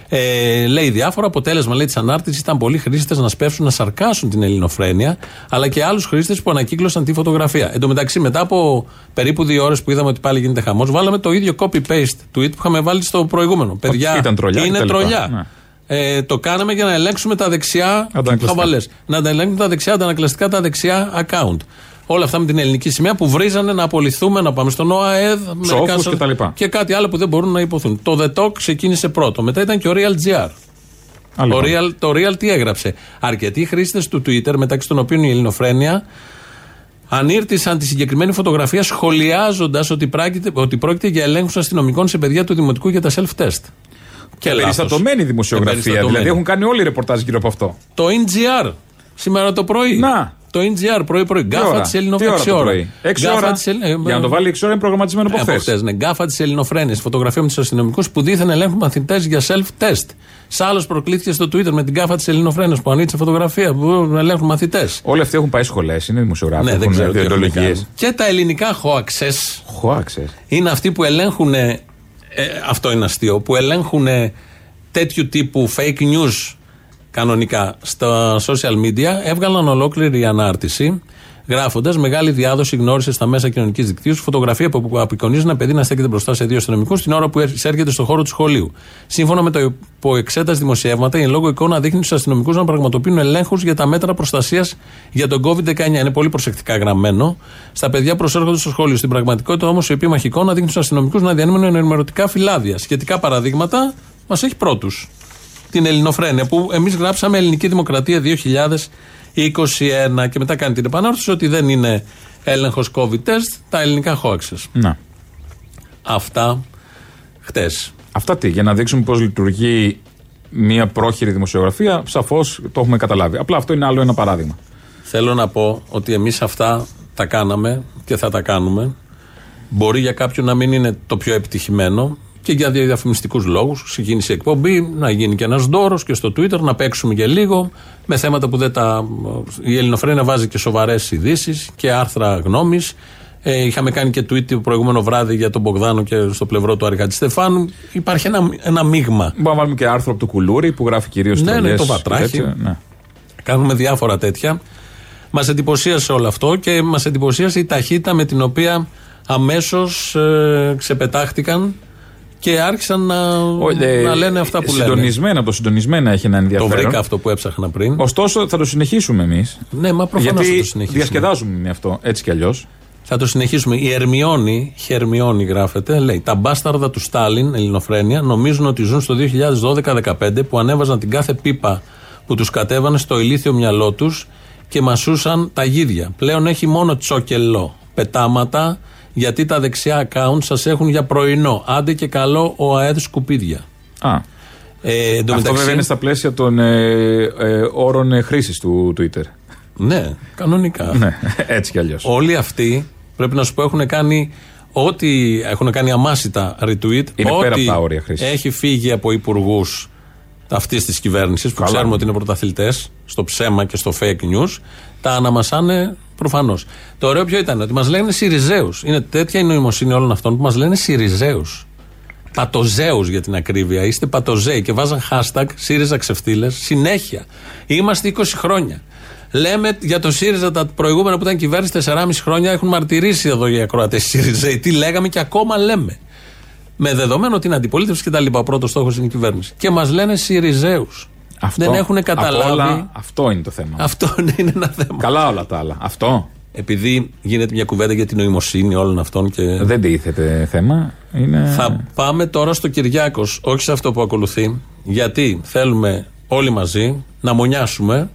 Ε, λέει διάφορα. Αποτέλεσμα λέει της ανάρτησης ήταν πολλοί χρήστες να σπεύσουν να σαρκάσουν την Ελληνοφρένεια, αλλά και άλλους χρήστες που ανακύκλωσαν τη φωτογραφία. Εν τω μεταξύ, μετά από περίπου δύο ώρες που είδαμε ότι πάλι γίνεται χαμός, βάλαμε το ίδιο copy-paste tweet που είχαμε βάλει στο προηγούμενο. Παιδιά, ήταν τρολιά είναι κτλ. τρολιά. Ναι. Ε, το κάναμε για να ελέγξουμε τα δεξιά Αντανακλαστικά. χαβαλές. Να τα ελέγξουμε τα δεξιά, αντανακλαστικά τα δεξιά account. Όλα αυτά με την ελληνική σημαία που βρίζανε να απολυθούμε, να πάμε στον ΟΑΕΔ. Ψόφους μερικάς σο- και τα λοιπά. Και κάτι άλλο που δεν μπορούν να υποθούν. Το The Talk ξεκίνησε πρώτο. Μετά ήταν και ο Real GR. Άλλο Το πράγμα. Real, το Real τι έγραψε; Αρκετοί χρήστες του Twitter, μεταξύ των οποίων η Ελληνοφρένεια, ανήρτησαν τη συγκεκριμένη φωτογραφία σχολιάζοντας ότι, πρόκειται- ότι πρόκειται για ελέγχους αστυνομικών σε παιδιά του Δημοτικού για τα self-test. Και λάθος. Περιστατωμένη δημοσιογραφία. Εμπεριστατωμένη. Δηλαδή έχουν κάνει όλοι ρεπορτάζ γύρω από αυτό. Το NGR σήμερα το πρωί. Να. Το NGR πρωί-πρωί. Τι Γκάφα ώρα; της Τι ώρα Ελληνοφρένεια. το πρωί; Έξι ώρα; Για να το βάλει 6 ώρα είναι προγραμματισμένο από Ε, από χθες. χθες, ναι. Γκάφα της Ελληνοφρένεια. Φωτογραφία με τους αστυνομικούς που δίθεν ελέγχουν μαθητές για self-test. Σ' άλλος προκλήθηκε στο Twitter με την γκάφα της Ελληνοφρένεια που ανήτησε φωτογραφία που ελέγχουν μαθητές. Όλοι αυτοί έχουν πάει σχολές, είναι δημοσιογράφοι. Ναι, δεν έχουν ξέρω τι έχουν διοντολογίες. κάνει. Και τα ελληνικά hoaxes Χωάξε. είναι αυτοί που ελέγχουν. Ε, αυτό είναι αστείο. Που ελέγχουν τέτοιου τύπου fake news κανονικά στα social media. Έβγαλαν ολόκληρη ανάρτηση γράφοντας μεγάλη διάδοση γνώρισες στα μέσα κοινωνικής δικτύωση φωτογραφία που απεικονίζει ένα παιδί να στέκεται μπροστά σε δύο αστυνομικούς την ώρα που έρχεται στο χώρο του σχολείου. Σύμφωνα με το υποεξέταση δημοσιεύματα, η εν λόγω εικόνα δείχνει του αστυνομικούς να πραγματοποιούν ελέγχους για τα μέτρα προστασίας για τον COVID-19. Είναι πολύ προσεκτικά γραμμένο. Στα παιδιά προσέρχονται στο σχολείο. Στην πραγματικότητα όμως η επίμαχη εικόνα δείχνει του αστυνομικούς να διανύμουν ενημερωτικά φυλάδια. Σχετικά παραδείγματα μας έχει πρώτους. Την Ελληνοφρένεια που εμείς γράψαμε Ελληνική Δημοκρατία 2021 και μετά κάνει την επανόρθωση ότι δεν είναι έλεγχος COVID test, τα ελληνικά hoaxes. Να. Αυτά χτες. Αυτά τι, για να δείξουμε πώς λειτουργεί μια πρόχειρη δημοσιογραφία, σαφώς το έχουμε καταλάβει. Απλά αυτό είναι άλλο ένα παράδειγμα. Θέλω να πω ότι εμείς αυτά τα κάναμε και θα τα κάνουμε. Μπορεί για κάποιον να μην είναι το πιο επιτυχημένο. Και για διαφημιστικούς λόγους ξεκίνησε η εκπομπή, να γίνει και ένας δώρος και στο Twitter, να παίξουμε και λίγο με θέματα που δεν τα. Η Ελληνοφρένα βάζει και σοβαρές ειδήσεις και άρθρα γνώμης. Ε, είχαμε κάνει και tweet το προηγούμενο βράδυ για τον Μπογδάνο και στο πλευρό του Αργάτη Στεφάνου. Υπάρχει ένα, ένα μείγμα. Μπορούμε να βάλουμε και άρθρο από το Κουλούρι που γράφει κυρίως Ναι, ναι, το Βατράχι. Ναι. Κάνουμε διάφορα τέτοια. Μας εντυπωσίασε όλο αυτό και μας εντυπωσίασε η ταχύτητα με την οποία αμέσως ε, ξεπετάχτηκαν και άρχισαν να, ε, να λένε αυτά που λένε. Συντονισμένα, το συντονισμένα έχει ένα Το ενδιαφέρον. βρήκα αυτό που έψαχνα πριν. Ωστόσο, θα το συνεχίσουμε εμείς. Ναι, μα προφανώς θα Γιατί το συνεχίσουμε. διασκεδάζουμε με αυτό, έτσι κι αλλιώς. Θα το συνεχίσουμε. Η Ερμιόνη, Χερμιόνη γράφεται, λέει: Τα μπάσταρδα του Στάλιν, Ελληνοφρένια, νομίζουν ότι ζουν στο 2012-2015 που ανέβαζαν την κάθε πίπα που τους κατέβανε στο ηλίθιο μυαλό τους και μασούσαν τα γίδια. Πλέον έχει μόνο τσόκελο. Πετάματα, γιατί τα δεξιά account σας έχουν για πρωινό. Άντε και καλό ο ΑΕΔ σκουπίδια. Α. Ε, εν τω Αυτό μεταξύ- βέβαια είναι στα πλαίσια των ε, ε, όρων ε, χρήσης του Twitter. Ναι, κανονικά. ναι, *laughs* έτσι κι αλλιώς. Όλοι αυτοί πρέπει να σου πω έχουν κάνει ό,τι έχουν κάνει αμάσιτα retweet. Είναι ό,τι πέρα από τα όρια χρήσης. Έχει φύγει από υπουργούς αυτής της κυβέρνησης που Καλά. ξέρουμε ότι είναι πρωταθλητές στο ψέμα και στο fake news. Τα αναμασάνε προφανώς. Το ωραίο ποιο ήταν, ότι μας λένε Σιριζέους. Είναι τέτοια η νοημοσύνη όλων αυτών που μας λένε Σιριζέους. Πατοζέους για την ακρίβεια. Είστε πατοζέοι και βάζαν hashtag ΣΥΡΙΖΑ ξεφτύλες συνέχεια. Είμαστε 20 χρόνια. Λέμε για το ΣΥΡΙΖΑ τα προηγούμενα που ήταν κυβέρνηση 4,5 χρόνια έχουν μαρτυρήσει εδώ οι ακροατές ΣΥΡΙΖΑ. Τι λέγαμε και ακόμα λέμε. Με δεδομένο ότι είναι αντιπολίτευση και τα λοιπά. Ο πρώτος στόχος είναι η κυβέρνηση. Και μας λένε ΣΥΡΙΖΑΙΟΥ. Δεν έχουν απ' καταλάβει. όλα, αυτό είναι το θέμα. Αυτό *laughs* ναι, είναι ένα θέμα. Καλά όλα τα άλλα. Αυτό Επειδή γίνεται μια κουβέντα για την νοημοσύνη όλων αυτών και. δεν τίθεται θέμα. Είναι... Θα πάμε τώρα στο Κυριάκος, όχι σε αυτό που ακολουθεί. Γιατί θέλουμε όλοι μαζί να μονιάσουμε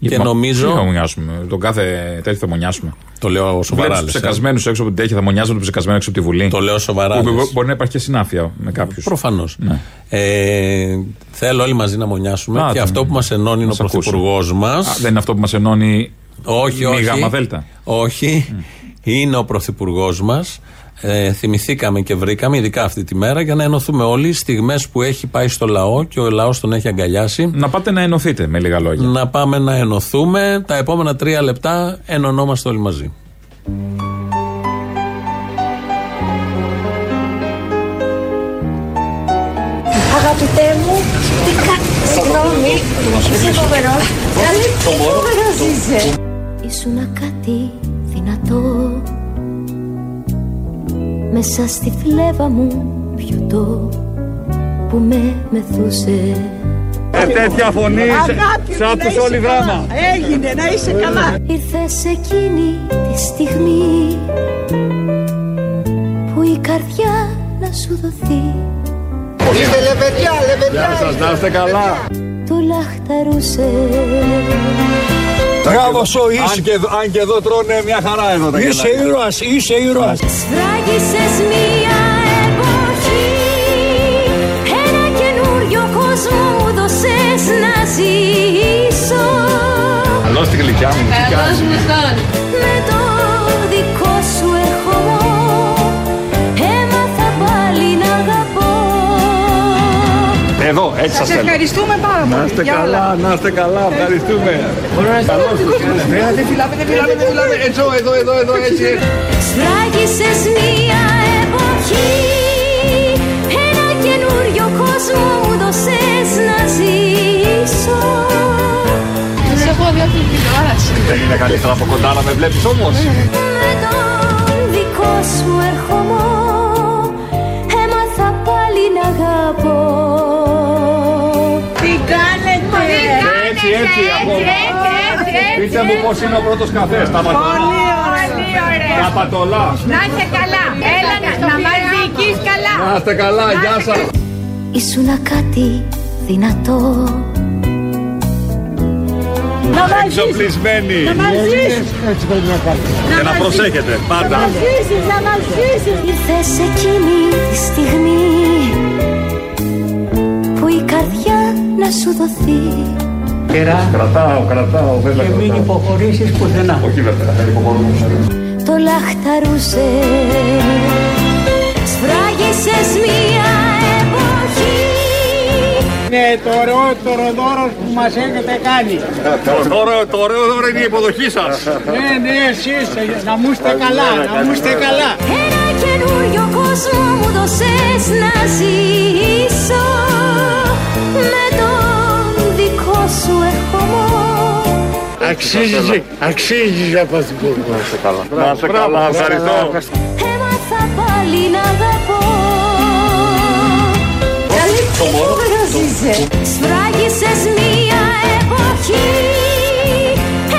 και Μα- νομίζω. Τι θα μονιάσουμε. Τον κάθε τέτοιο θα μονιάσουμε. Το λέω σοβαρά. Βλέπει λες, του ε. ψεκασμένους έξω από την τέχεια, θα μονιάζουν τους ψεκασμένους έξω από τη Βουλή. Το λέω σοβαρά. Που λες. μπορεί να υπάρχει και συνάφεια με κάποιους. Προφανώς. Ναι. Ε, θέλω όλοι μαζί να μονιάσουμε Α, και το- αυτό που μας ενώνει είναι ο Ας ακούσω. πρωθυπουργός μας. Α, Δεν είναι αυτό που μας ενώνει. Όχι, μη όχι. γάμα δέλτα. Όχι. Είναι ο πρωθυπουργός μας. Ε, θυμηθήκαμε και βρήκαμε, ειδικά αυτή τη μέρα, για να ενωθούμε όλοι στιγμές που έχει πάει στο λαό και ο λαός τον έχει αγκαλιάσει. Να πάτε να ενωθείτε με λίγα λόγια. Να πάμε να ενωθούμε. Τα επόμενα τρία λεπτά ενωνόμαστε όλοι μαζί. Αγαπητέ μου, τι κα... Συγγνώμη, είσαι φοβερός. Καλή, τι φοβερός είσαι. Ήσουνα κάτι δυνατό Μέσα στη φλέβα μου πιωτό Που με μεθούσε Ε, τέτοια φωνή, Αγάπη σε μου, άκουσες να είσαι όλη δράμα. καλά. Έγινε, να είσαι καλά. Ήρθες εκείνη τη στιγμή Που η καρδιά να σου δοθεί Είστε λεβεδιά, λεβεδιά. να είστε καλά. Το λαχταρούσε Μπράβο σου, Αν και, εδώ- αν και εδώ τρώνε μια χαρά εδώ τα είσαι γελάκια. ήρωας, είσαι ήρωας. Σφράγισες μία εποχή Ένα καινούριο κόσμο μου δώσες να ζήσω Καλώ τη γλυκιά μου, τι κάνεις. Με το Εδώ, έτσι σας θέλω. Ευχαριστούμε πάρα πολύ. Να είστε για όλα. καλά, να είστε καλά, ευχαριστούμε. Καλώς τους. Ε, Δεν φυλάμε, δεν φυλάμε, δεν φυλάμε. Έτσι, εδώ, εδώ, εδώ, έτσι. Σφράγισες μία εποχή Ένα καινούριο κόσμο μου δώσες να ζήσω Σε έχω δει από την τηλεόραση. Δεν είναι καλύτερα από κοντά να με βλέπεις όμως. Με τον δικό σου ερχομό Έτσι, έτσι, ακόμα. Πείτε μου πώς είναι ο πρώτος καφές, τα πατολά. Τα πατολά. Να είσαι καλά. Έλα να, να μας διοικείς καλά. Να είστε καλά, γεια σας. Ήσουνα κάτι δυνατό Να μας ζήσεις. Εξοπλισμένοι. Να μας ζήσεις. Και να προσέχετε, πάντα. Να ζήσεις, να μας ζήσεις. Ήρθες εκείνη τη στιγμή Που η καρδιά να σου δοθεί Κρατάω, κρατάω, βέβαια Και μην υποχωρήσεις πουθενά. Όχι βέβαια, δεν υποχωρούμε. Το λαχταρούσε Σφράγισες μία Ναι, το ωραιότερο δώρο που μας έχετε κάνει. Το ωραίο, το ωραίο δώρο είναι η υποδοχή σας. Ναι, ναι, εσείς, να μου είστε καλά, να μου είστε καλά. Ένα καινούριο κόσμο μου δώσες να ζήσω Με τον Αξίζει, αξίζει από την κούρμα. Να είσαι καλά. Να είσαι καλά, ευχαριστώ. Έμαθα πάλι να αγαπώ Καλή φοβερός είσαι Σφράγισες μία εποχή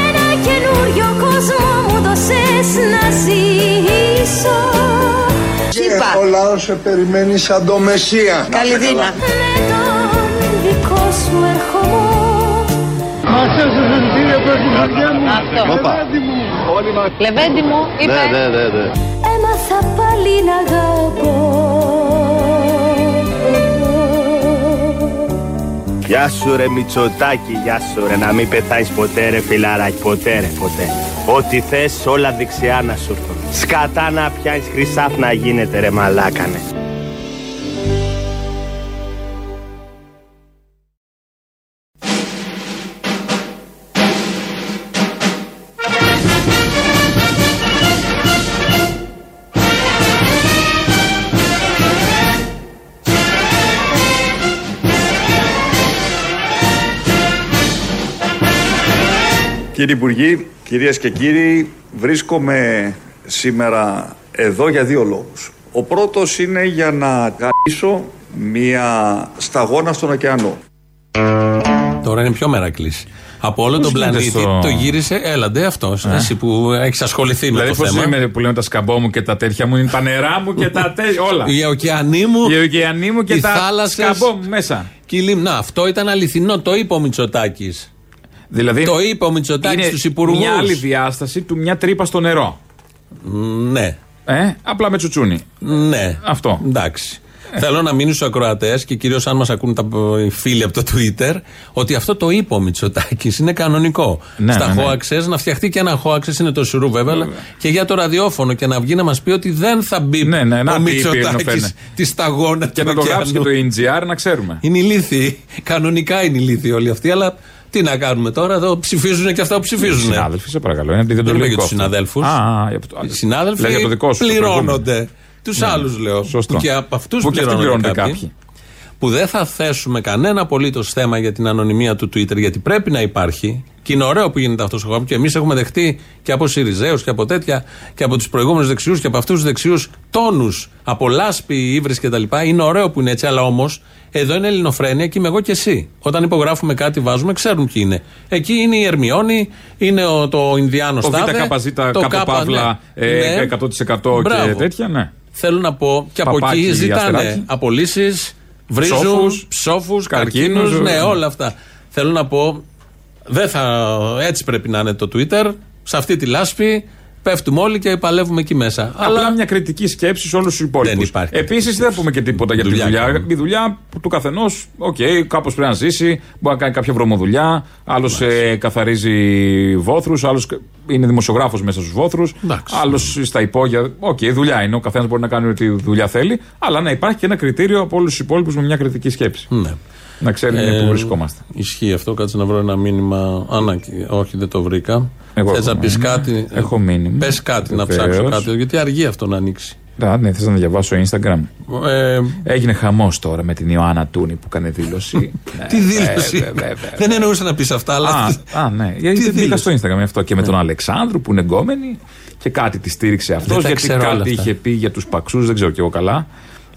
Ένα καινούριο κόσμο μου δώσες να ζήσω Ο λαός σε περιμένει σαν το Μεσσία. Καλή δίνα. Με τον δικό σου ερχομό Μας έσωσε κύριε Πρωθυπουργέ μου. Αυτό. Λεβέντη μου. Λεβέντη μου, είπε. Έμαθα πάλι να αγαπώ Γεια σου ρε Μητσοτάκη, γεια σου ρε Να μην πεθάνεις ποτέ ρε φιλαράκι, ποτέ ρε ποτέ Ό,τι θες όλα δεξιά να σου έρθουν Σκατά να πιάνεις χρυσάφ να γίνεται ρε μαλάκανε Κύριοι Υπουργοί, κυρίες και κύριοι, βρίσκομαι σήμερα εδώ για δύο λόγους. Ο πρώτος είναι για να γαμίσω μια σταγόνα στον ωκεανό. Τώρα είναι πιο μερακλής. Από όλο τον γίνεται πλανήτη στο- το γύρισε. Έλαντε αυτός. Εσύ που έχεις ασχοληθεί με Δηλαδή, το πώς θέμα. είμαι που λέμε τα σκαμπό μου και τα τέτοια μου, είναι τα νερά μου και τα τέτοια. Όλα. Οι ωκεανοί μου. Οι ωκεανοί μου και οι τα θάλασσες, σκαμπό μου μέσα. και η λίμνα. Αυτό ήταν αληθινό. Το είπε ο Μητσοτάκης. Δηλαδή, Το είπε ο Μητσοτάκης είναι στους υπουργούς. μια άλλη διάσταση του μια τρύπα στο νερό. Ναι. Ε, απλά με τσουτσούνι. Ναι. Αυτό. Εντάξει. Θέλω να μείνει στους ακροατές και κυρίως αν μας ακούν τα οι φίλοι από το Twitter ότι αυτό το είπε ο Μητσοτάκης. Είναι κανονικό. Ναι, Στα ναι, ναι. hoaxes να φτιαχτεί και ένα hoaxes είναι το σουρού βέβαια. αλλά Και για το ραδιόφωνο και να βγει να μας πει ότι δεν θα μπει Ναι, ναι, να ο πει, είπε, Μητσοτάκης φαίνεται. τη σταγόνα Και του να το γράψει και ωκεανού. το NGR να ξέρουμε. Είναι ηλίθιοι. Κανονικά είναι ηλίθιοι όλοι αυτοί, αλλά τι να κάνουμε τώρα, εδώ ψηφίζουν και αυτά που ψηφίζουν. Συνάδελφοι, σε παρακαλώ. Είναι Δεν είμαι αντιδεντολογικό. για τους αυτό. συναδέλφους. Α, α, για το- Οι συνάδελφοι Λέει για το δικό σου, το πληρώνονται. Τους Ναι, άλλους λέω. σωστό. Που και από αυτούς Που και αυτοί πληρώνονται πληρώνονται κάποιοι. κάποιοι. Που δεν θα θέσουμε κανένα απολύτως θέμα για την ανωνυμία του Twitter, γιατί πρέπει να υπάρχει. Και είναι ωραίο που γίνεται αυτός ο χώρο. Και εμείς έχουμε δεχτεί και από Σιριζέους και από τέτοια και από τους προηγούμενους δεξιούς και από αυτούς τους δεξιούς τόνους από λάσπη, ύβρις κτλ. Είναι ωραίο που είναι έτσι, αλλά όμως εδώ είναι ελληνοφρένεια και είμαι εγώ και εσύ. Όταν υπογράφουμε κάτι, βάζουμε, ξέρουν ποιοι είναι. Εκεί είναι η Ερμιόνη, είναι ο, το Ινδιάνο ο τάδε. ΒΚΖ, το κάπου K, παύλα, ναι. ε, Ναι. 100% και Μπράβο. τέτοια, ναι. Θέλω να πω και από Παπάκι, εκεί ζητάνε αστεράκι. απολύσεις, βρίζουν, Ψόφους, ψόφους, καρκίνους. καρκίνους, Ναι, ε. όλα αυτά. Θέλω να πω, δεν θα, έτσι πρέπει να είναι το Twitter. Σε αυτή τη λάσπη πέφτουμε όλοι και παλεύουμε εκεί μέσα. Απλά μια κριτική σκέψη σε όλους τους υπόλοιπους. Δεν υπάρχει Επίσης, δεν θα πούμε και τίποτα για τη Δουλειά δουλειά. κάνουμε. Η δουλειά του καθενός, οκ, κάπως πρέπει να ζήσει. Μπορεί να κάνει κάποια βρωμοδουλειά. Άλλος καθαρίζει βόθρους. Άλλος είναι δημοσιογράφος μέσα στους βόθρους. Άλλος στα υπόγεια. Οκ, δουλειά είναι. Ο καθένας μπορεί να κάνει ό,τι δουλειά θέλει. Αλλά να υπάρχει και ένα κριτήριο από όλους τους υπόλοιπους με μια κριτική σκέψη. Ναι. Να ξέρει Ε, που βρισκόμαστε. Ισχύει αυτό. Κάτσε να βρω ένα μήνυμα. Άνα, και- όχι, δεν το βρήκα. Εγώ Θες έχω να πεις μήνυμα. κάτι; Έχω μήνυμα. Πες κάτι να Βεβαίως. ψάξω κάτι. Γιατί αργεί αυτό να ανοίξει. Α, ναι, θες να διαβάσω Instagram; Ε, Έγινε χαμός τώρα με την Ιωάννα Τούνη που έκανε δήλωση. *laughs* Ναι, Τι δήλωση; βέβαια, βέβαια. Δεν εννοούσα να πεις αυτά, αλλά. Α, α, ναι. Γιατί μπήκα δήλωση; στο Instagram αυτό και με τον Αλεξάνδρου που είναι γκόμενη και κάτι τη στήριξε αυτός. Δεν τα Γιατί ξέρω όλα κάτι αυτά. είχε πει για τους παξούς, δεν ξέρω κι εγώ καλά.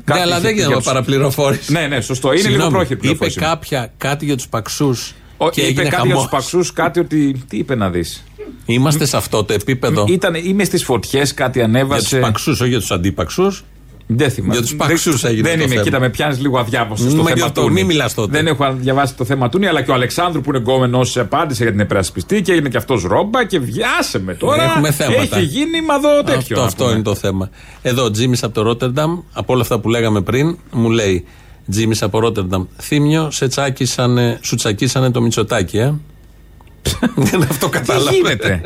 Ναι, Κάτι αλλά είχε δεν πει γίνεται για να τους- παραπληροφόρηση. Ναι, ναι, σωστό. Είναι λίγο Συγγνώμη, πρόχειρη Είπε πληροφόρηση. κάποια κάτι για τους παξούς. Ο- Και είπε έγινε κάτι για χαμό. τους παξούς, κάτι ότι. Τι είπε να δεις. Είμαστε σε αυτό το επίπεδο. Ήταν, είμαι στις φωτιές, κάτι Για ανέβασε. τους παξούς, όχι για τους αντίπαξους. Δεν θυμάμαι. Για τους παξούς έγινε Δεν το είμαι, θέμα. κοίτα, με πιάνεις λίγο αδιάβαστος στο Μα θέμα γι' αυτό, Τούνη. μη μιλάς τότε. Δεν έχω διαβάσει το θέμα Τούνη, αλλά και ο Αλεξάνδρου που είναι γκόμενος απάντησε για την υπερασπιστή και έγινε και αυτός ρόμπα και βιάσε με τώρα. Έχουμε θέματα. Έχει γίνει μαδό τέτοιο. Αυτό, να αυτό πούμε. είναι το θέμα. Εδώ, Τζίμις από το Ρότερνταμ, από όλα αυτά που λέγαμε πριν, μου λέει Τζίμις από Ρότερνταμ, Θύμιο, σε τσάκισανε, σου τσακίσανε το Μητσοτάκι, ε. *laughs* Αυτό Τι κατάλαβε. γίνεται;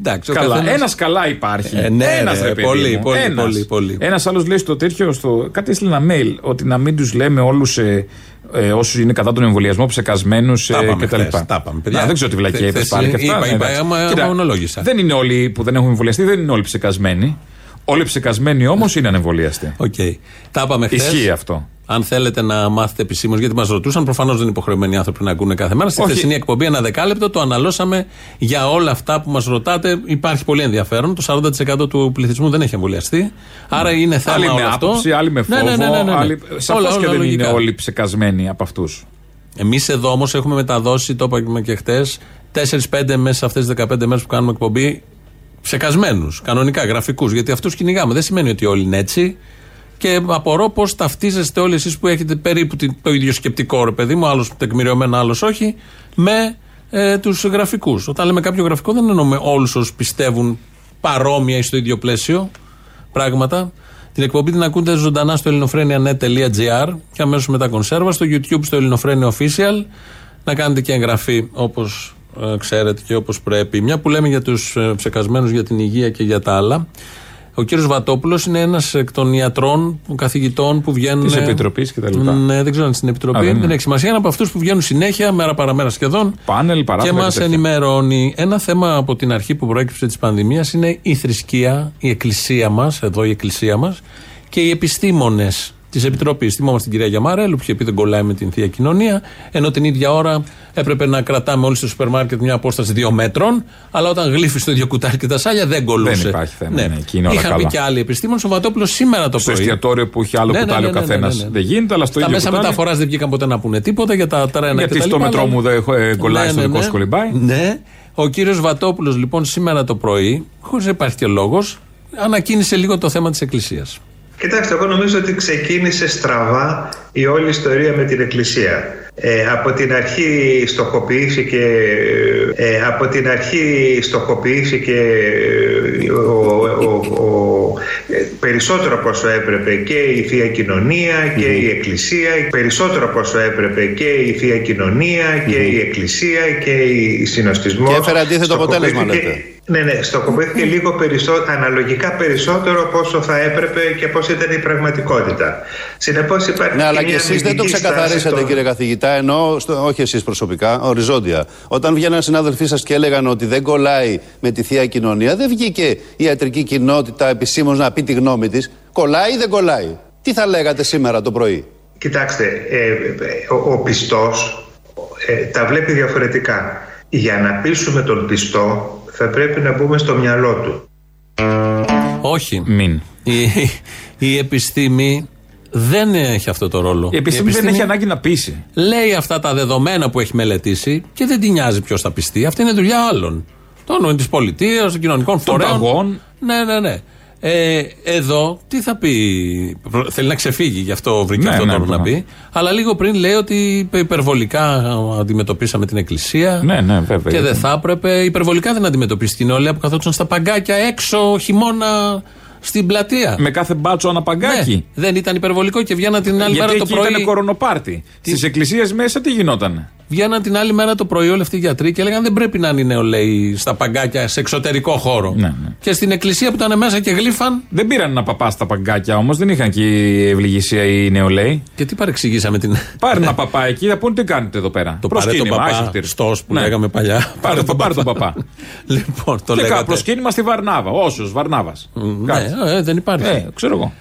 Εντάξει, ο καλά. καθένας- Ένας καλά υπάρχει. Ε, ναι, ένας, ρε, ρε, παιδί πολύ, μου. πολύ, Ένας. πολύ, πολύ. Ένας άλλος λέει στο τέτοιο. Στο... Κάτι έστειλε ένα mail ότι να μην τους λέμε όλους ε, ε, όσους είναι κατά τον εμβολιασμό ψεκασμένους Τα ε, είπαμε κτλ. χθες, τα είπαμε, παιδιά. Να, δεν ξέρω τι βλακεία Χθες είπε πάλι και αυτά. είπα, ναι, είπα, εντάξει. άμα- Κοίτα, άμα μονολόγησα. Δεν είναι όλοι που δεν έχουν εμβολιαστεί, δεν είναι όλοι ψεκασμένοι. Όλοι ψεκασμένοι όμως είναι ανεμβολιαστοί. Οκ. Τα είπαμε χθες. Ισχύει αυτό. Αν θέλετε να μάθετε επισήμως, γιατί μας ρωτούσαν, προφανώς δεν είναι υποχρεωμένοι άνθρωποι να ακούνε κάθε μέρα. Στη Όχι. χθεσινή εκπομπή, ένα δεκάλεπτο, το αναλώσαμε για όλα αυτά που μας ρωτάτε. Υπάρχει πολύ ενδιαφέρον. Το 40% του πληθυσμού δεν έχει εμβολιαστεί. Άρα είναι θέμα Άλλοι με όλο αυτό. άποψη, άλλοι με Ναι, φόβο. ναι, ναι, ναι, ναι. άλλοι- Σαφώς Όλα, και όλα δεν λογικά. είναι όλοι ψεκασμένοι από αυτούς. Εμείς εδώ όμως έχουμε μεταδώσει, το είπαμε και χτες, 4-5 μέσα σε αυτές τις 15 μέρες που κάνουμε εκπομπή, ψεκασμένους, κανονικά, γραφικούς. Γιατί αυτούς κυνηγάμε. Δεν σημαίνει ότι όλοι είναι έτσι. Και απορώ πώς ταυτίζεστε όλοι εσείς που έχετε περίπου την- το ίδιο σκεπτικό, ρε παιδί μου, άλλος τεκμηριωμένο, άλλος όχι, με ε, τους γραφικούς. Όταν λέμε κάποιο γραφικό, δεν εννοούμε όλους όσους πιστεύουν παρόμοια ή στο ίδιο πλαίσιο πράγματα. Την εκπομπή την ακούτε ζωντανά στο ελληνοφρένια.net.gr και αμέσως μετά κονσέρβα, στο YouTube στο Ελληνοφρένια Official. Να κάνετε και εγγραφή όπως ξέρετε και όπως πρέπει. Μια που λέμε για τους ε, ψεκασμένους για την υγεία και για τα άλλα. Ο κύριος Βατόπουλος είναι ένας εκ των ιατρών, καθηγητών που βγαίνουν. Της Επιτροπής και τα λοιπά. Ναι, δεν ξέρω αν είναι στην Επιτροπή. Α, δεν δεν, είναι. έχει σημασία. Είναι από αυτούς που βγαίνουν συνέχεια, μέρα παραμέρα σχεδόν. Πάνελ, Και παράθυρα μας τέτοια. ενημερώνει. Ένα θέμα από την αρχή που προέκυψε της πανδημίας είναι η θρησκεία, η εκκλησία μας, εδώ η εκκλησία μας, και οι επιστήμονες της Επιτροπής. Θυμόμαστε την κυρία Γιαμαρέλου που είχε πει δεν κολλάει με την θεία κοινωνία, ενώ την ίδια ώρα έπρεπε να κρατάμε όλοι στο σούπερ μάρκετ μια απόσταση δύο μέτρων, αλλά όταν γλύφει στο ίδιο κουτάλι και τα σάλια δεν κολούσε. Δεν υπάρχει θέμα, ναι, εκεί είναι όλα Είχαν πει καλά. και άλλοι επιστήμονες. Ο Βατόπουλο σήμερα το Στο πρωί. εστιατόριο που έχει άλλο Ναι, ναι, κουτάλι ναι, ο ναι, καθένας ναι, ναι, ναι. δεν γίνεται, αλλά στο Τα ίδιο μέσα κουτάλι. μεταφοράς δεν βγήκαν ποτέ να πούνε τίποτα για τα τρένα Γιατί και τα στο λοιπά, μετρό αλλά- μου δεν έχω- ε, κολλάει, στο δικό σου κολυμπάει. Ναι. Ο κύριος Βατόπουλος λοιπόν σήμερα το πρωί, χωρίς να υπάρχει και λόγος, ανακοίνησε λίγο το θέμα της Εκκλησίας. Κοιτάξτε, εγώ νομίζω ότι ξεκίνησε στραβά η όλη ιστορία με την Εκκλησία. Ε, από την αρχή στοχοποιήθηκε, ε, από την αρχή στοχοποιήθηκε ε, ο, ο- ο- ε, περισσότερο από όσο έπρεπε και η Θεία Κοινωνία και η Εκκλησία, περισσότερο από όσο έπρεπε και η Θεία Κοινωνία και η Εκκλησία και η συνοστισμός. Και έφερε αντίθετο αποτέλεσμα, Στοχοποιήθηκε- λέτε. Ναι, ναι, στοχοποιήθηκε λίγο περισσότερο, αναλογικά περισσότερο από όσο θα έπρεπε και πώς ήταν η πραγματικότητα. Συνεπώς υπάρχει. Ναι, αλλά και και μια εσείς δεν το αμυντική ξεκαθαρίσατε, στάση των- κύριε καθηγητά, ενώ στο, όχι εσείς προσωπικά, οριζόντια. Όταν βγαίναν συνάδελφοί σας και έλεγαν ότι δεν κολλάει με τη θεία κοινωνία, δεν βγήκε η ιατρική κοινότητα επισήμως να πει τη γνώμη της. Κολλάει ή δεν κολλάει. Τι θα λέγατε σήμερα το πρωί; Κοιτάξτε, ε, ε, ο, ο πιστός ε, τα βλέπει διαφορετικά. Για να πείσουμε τον πιστό θα πρέπει να μπούμε στο μυαλό του. Όχι. Μην. Η, η επιστήμη δεν έχει αυτό το ρόλο. Η επιστήμη δεν έχει ανάγκη να πείσει. Λέει αυτά τα δεδομένα που έχει μελετήσει και δεν την νοιάζει ποιος θα πιστεί. Αυτή είναι δουλειά άλλων. Των της πολιτείας, των κοινωνικών Των φορέων. ταγών. Ναι, ναι, ναι. Ε, εδώ τι θα πει; Προ- Θέλει να ξεφύγει, γι' αυτό βρήκε Ναι, αυτό ναι, τώρα να ναι. πει. Αλλά λίγο πριν λέει ότι υπερβολικά αντιμετωπίσαμε την Εκκλησία. Ναι, ναι, βέβαια. Και δεν γιατί- θα έπρεπε υπερβολικά δεν αντιμετωπίσει την νεολαία που καθόντουσαν στα παγκάκια έξω χειμώνα στην πλατεία. Με κάθε μπάτσο ένα παγκάκι. Ναι, δεν ήταν υπερβολικό και βγαίναν την άλλη Γιατί μέρα το εκεί πρωί. ήταν κορονοπάρτι. Στις εκκλησίες μέσα τι γινόταν. Βγαίναν την άλλη μέρα το πρωί όλοι αυτοί οι γιατροί και έλεγαν δεν πρέπει να είναι οι νεολαίοι στα παγκάκια σε εξωτερικό χώρο. Ναι, Και στην εκκλησία που ήταν μέσα και γλύφαν. Δεν πήραν ένα παπά στα παγκάκια όμως, δεν είχαν εκεί ευληγησία οι νεολαίοι. Και τι παρεξηγήσαμε την. Πάρε ένα παπά εκεί, θα πούνε τι κάνετε εδώ πέρα; Το πάρε τον Προσκύνημα, παπά, άισιχτηρ. στός που Ναι. λέγαμε παλιά. Πάρε τον πάρε τον παπά. *laughs* λοιπόν, το και λέγατε. κάπου προσκύνημα στη Βαρνάβα. Όσο Βαρνάβας. Ναι, ε, δεν υπάρχει. Ε, ξέρω εγώ.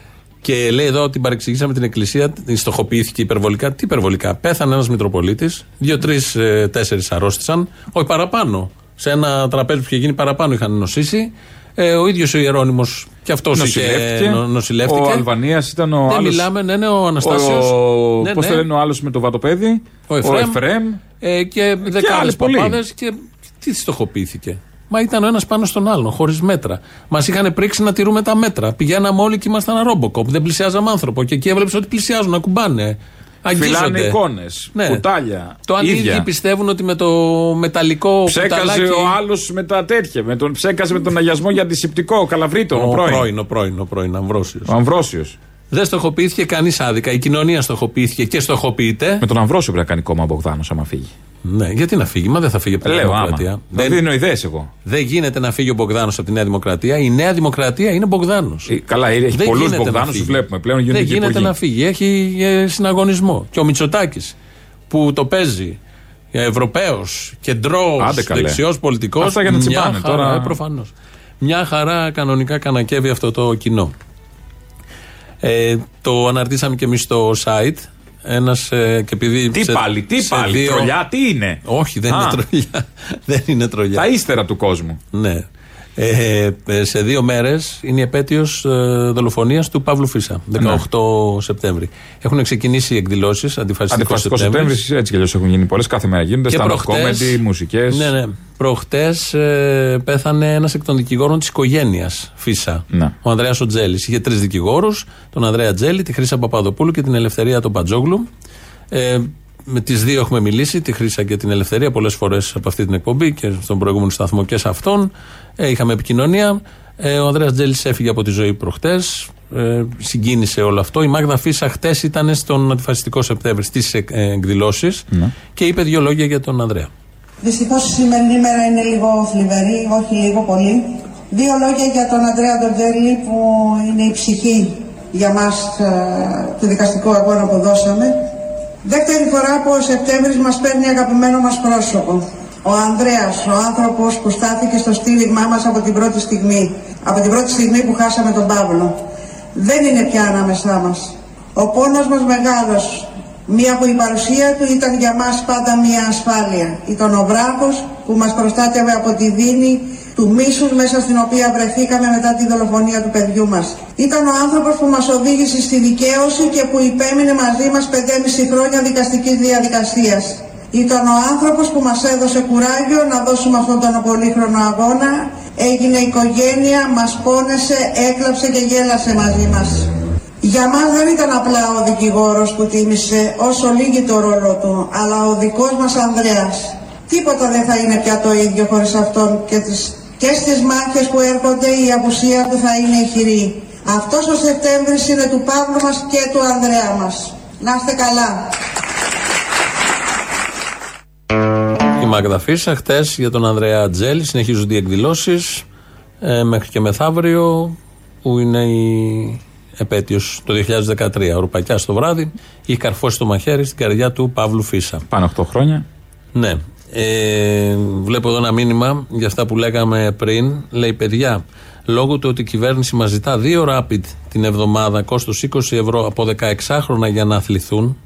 Και λέει εδώ ότι παρεξηγήσαμε την εκκλησία, τη στοχοποιήθηκε υπερβολικά. Τι υπερβολικά; Πέθανε ένας Μητροπολίτης, δύο-τρει-τέσσερι αρρώστησαν, όχι παραπάνω. Σε ένα τραπέζι που είχε γίνει παραπάνω είχαν νοσήσει. Ε, ο ίδιος ο Ιερόνιμος και αυτός είχε Νοσηλεύτηκε. νο- νοσηλεύτηκε. Ο Αλβανίας ήταν ο Δεν άλλο. μιλάμε, ναι, ναι, ο Αναστάσιος. Ο... Ναι, Πώς ναι. το λένε ο άλλος με το βατοπέδι; Ο Εφρέμ. Εφρέμ. Ε, και δεκάδε άλλοι πολλοί. παπάδες. Και τι στοχοποιήθηκε. Μα ήταν ο ένας πάνω στον άλλον, χωρίς μέτρα. Μας είχαν πρίξει να τηρούμε τα μέτρα. Πηγαίναμε όλοι και ήμασταν ρόμποκοπ. Δεν πλησιάζαμε άνθρωπο. Και εκεί έβλεψε ότι πλησιάζουν, ακουμπάνε. Φυλάνε Αγγίζονται. εικόνες. Ναι. Κουτάλια. Το αν οι ίδια. ίδιοι πιστεύουν ότι με το μεταλλικό Ψέκαζε κουταλάκι. ο άλλος με τα τέτοια. Με τον, ψέκαζε με τον αγιασμό για αντισηπτικό. Ο Καλαβρίτο. Ο, Ο πρώην. πρώην, ο πρώην, ο πρώην, Αμβρόσιος. Ο Αμβρόσιος. Δεν στοχοποιήθηκε κανείς άδικα. Η κοινωνία στοχοποιήθηκε και στοχοποιείται. Με τον Αμβρόσιο πρέπει να κάνει κόμμα ο Μπογδάνος άμα φύγει. Ναι, γιατί να φύγει, μα δεν θα φύγει από τη Νέα Λέω άμα. Δημοκρατία. Δεν δίνω ιδέες εγώ. Δεν γίνεται να φύγει ο Μπογδάνος από τη Νέα Δημοκρατία. Η Νέα Δημοκρατία είναι Μπογδάνος. Καλά, έχει πολλούς Μπογδάνους, τους βλέπουμε πλέον γίνονται Δεν και γίνεται υπουργοί. να φύγει. Έχει ε, συναγωνισμό. Και ο Μητσοτάκης που το παίζει Ευρωπαίος, κεντρός, Άντε καλέ. δεξιός πολιτικός. Αυτά για να τσιμπάνε τώρα. Προφανώς. Μια χαρά κανονικά κανακεύει αυτό το κοινό. Ε, το αναρτήσαμε και εμείς στο site. Ένας, ε, και επειδή Τι σε- πάλι, τι σε πάλι, δύο- τρολιά, τι είναι; Όχι, δεν Α. είναι τρολιά. *laughs* δεν είναι τρολιά. Τα ύστερα του κόσμου. Ναι. Ε, ε, σε δύο μέρες είναι η επέτειος ε, δολοφονίας του Παύλου Φίσα, 18 Ναι. Σεπτέμβρη. Έχουν ξεκινήσει οι εκδηλώσεις αντιφασιστικό Αντιφασιστικό Σεπτέμβρης. Σεπτέμβρη, έτσι κι αλλιώς έχουν γίνει πολλές. Κάθε μέρα γίνονται. Και Stand-up προχτές- comedy, μουσικές. Ναι, ναι. Προχτές ε, πέθανε ένας εκ των δικηγόρων της οικογένειας Φίσα. Ναι. Ο Ανδρέας Οτζέλης. Είχε τρεις δικηγόρους, τον Ανδρέα Τζέλη, τη Χρήσα Παπαδοπούλου και την Ελευθερία τον Πατζόγλου. Ε, με τις δύο έχουμε μιλήσει, τη Χρήσα και την Ελευθερία, πολλές φορές από αυτή την εκπομπή και στον προηγούμενο σταθμό και σε αυτόν. Ε, είχαμε επικοινωνία. Ε, ο Ανδρέας Τζέλης έφυγε από τη ζωή προχτές. Ε, συγκίνησε όλο αυτό. Η Μάγδα Φίσα χτες ήταν στον αντιφασιστικό Σεπτέμβρη στις εκδηλώσεις και είπε δύο λόγια για τον Ανδρέα. Δυστυχώς η σημερινή μέρα είναι λίγο θλιβερή, όχι λίγο πολύ. Δύο λόγια για τον Αντρέα Ντοντζέλη που είναι η ψυχή για μας ε, του δικαστικού αγώνα που δώσαμε. Δεύτερη φορά που ο Σεπτέμβρης μας παίρνει αγαπημένο μας πρόσωπο. Ο Ανδρέας, ο άνθρωπος που στάθηκε στο στήριγμά μας από την πρώτη στιγμή. Από την πρώτη στιγμή που χάσαμε τον Παύλο. Δεν είναι πια ανάμεσά μας. Ο πόνος μας μεγάλος. Μία που η παρουσία του ήταν για μας πάντα μία ασφάλεια. Ήταν ο βράχος που μας προστάτευε από τη δίνη του μίσους μέσα στην οποία βρεθήκαμε μετά τη δολοφονία του παιδιού μας. Ήταν ο άνθρωπος που μας οδήγησε στη δικαίωση και που υπέμεινε μαζί μας 5,5 χρόνια δικαστικής διαδικασίας. Ήταν ο άνθρωπος που μας έδωσε κουράγιο να δώσουμε αυτόν τον πολύχρονο αγώνα. Έγινε οικογένεια, μας πόνεσε, έκλαψε και γέλασε μαζί μας. Για μας δεν ήταν απλά ο δικηγόρος που τίμησε όσο λίγη το ρόλο του, αλλά ο δικός μας Ανδρέας. Τίποτα δεν θα είναι πια το ίδιο χωρίς αυτόν και, τις, και στις μάχες που έρχονται η απουσία του θα είναι ηχηρή. Αυτός ο Σεπτέμβρης είναι του Παύλου μας και του Ανδρέα μας. Να είστε καλά. Η Μάγδα Φίσα χτες για τον Ανδρέα Τζέλη συνεχίζονται οι εκδηλώσεις ε, μέχρι και μεθαύριο που είναι η επέτειος το 2013. Ο Ρουπακιάς το βράδυ είχε καρφώσει το μαχαίρι στην καρδιά του Παύλου Φίσα. Πάνω 8 χρόνια. Ναι. Ε, βλέπω εδώ ένα μήνυμα για αυτά που λέγαμε πριν. Λέει παιδιά, λόγω του ότι η κυβέρνηση μας ζητά δύο rapid την εβδομάδα, κόστος 20 ευρώ από 16 χρόνια για να αθληθούν,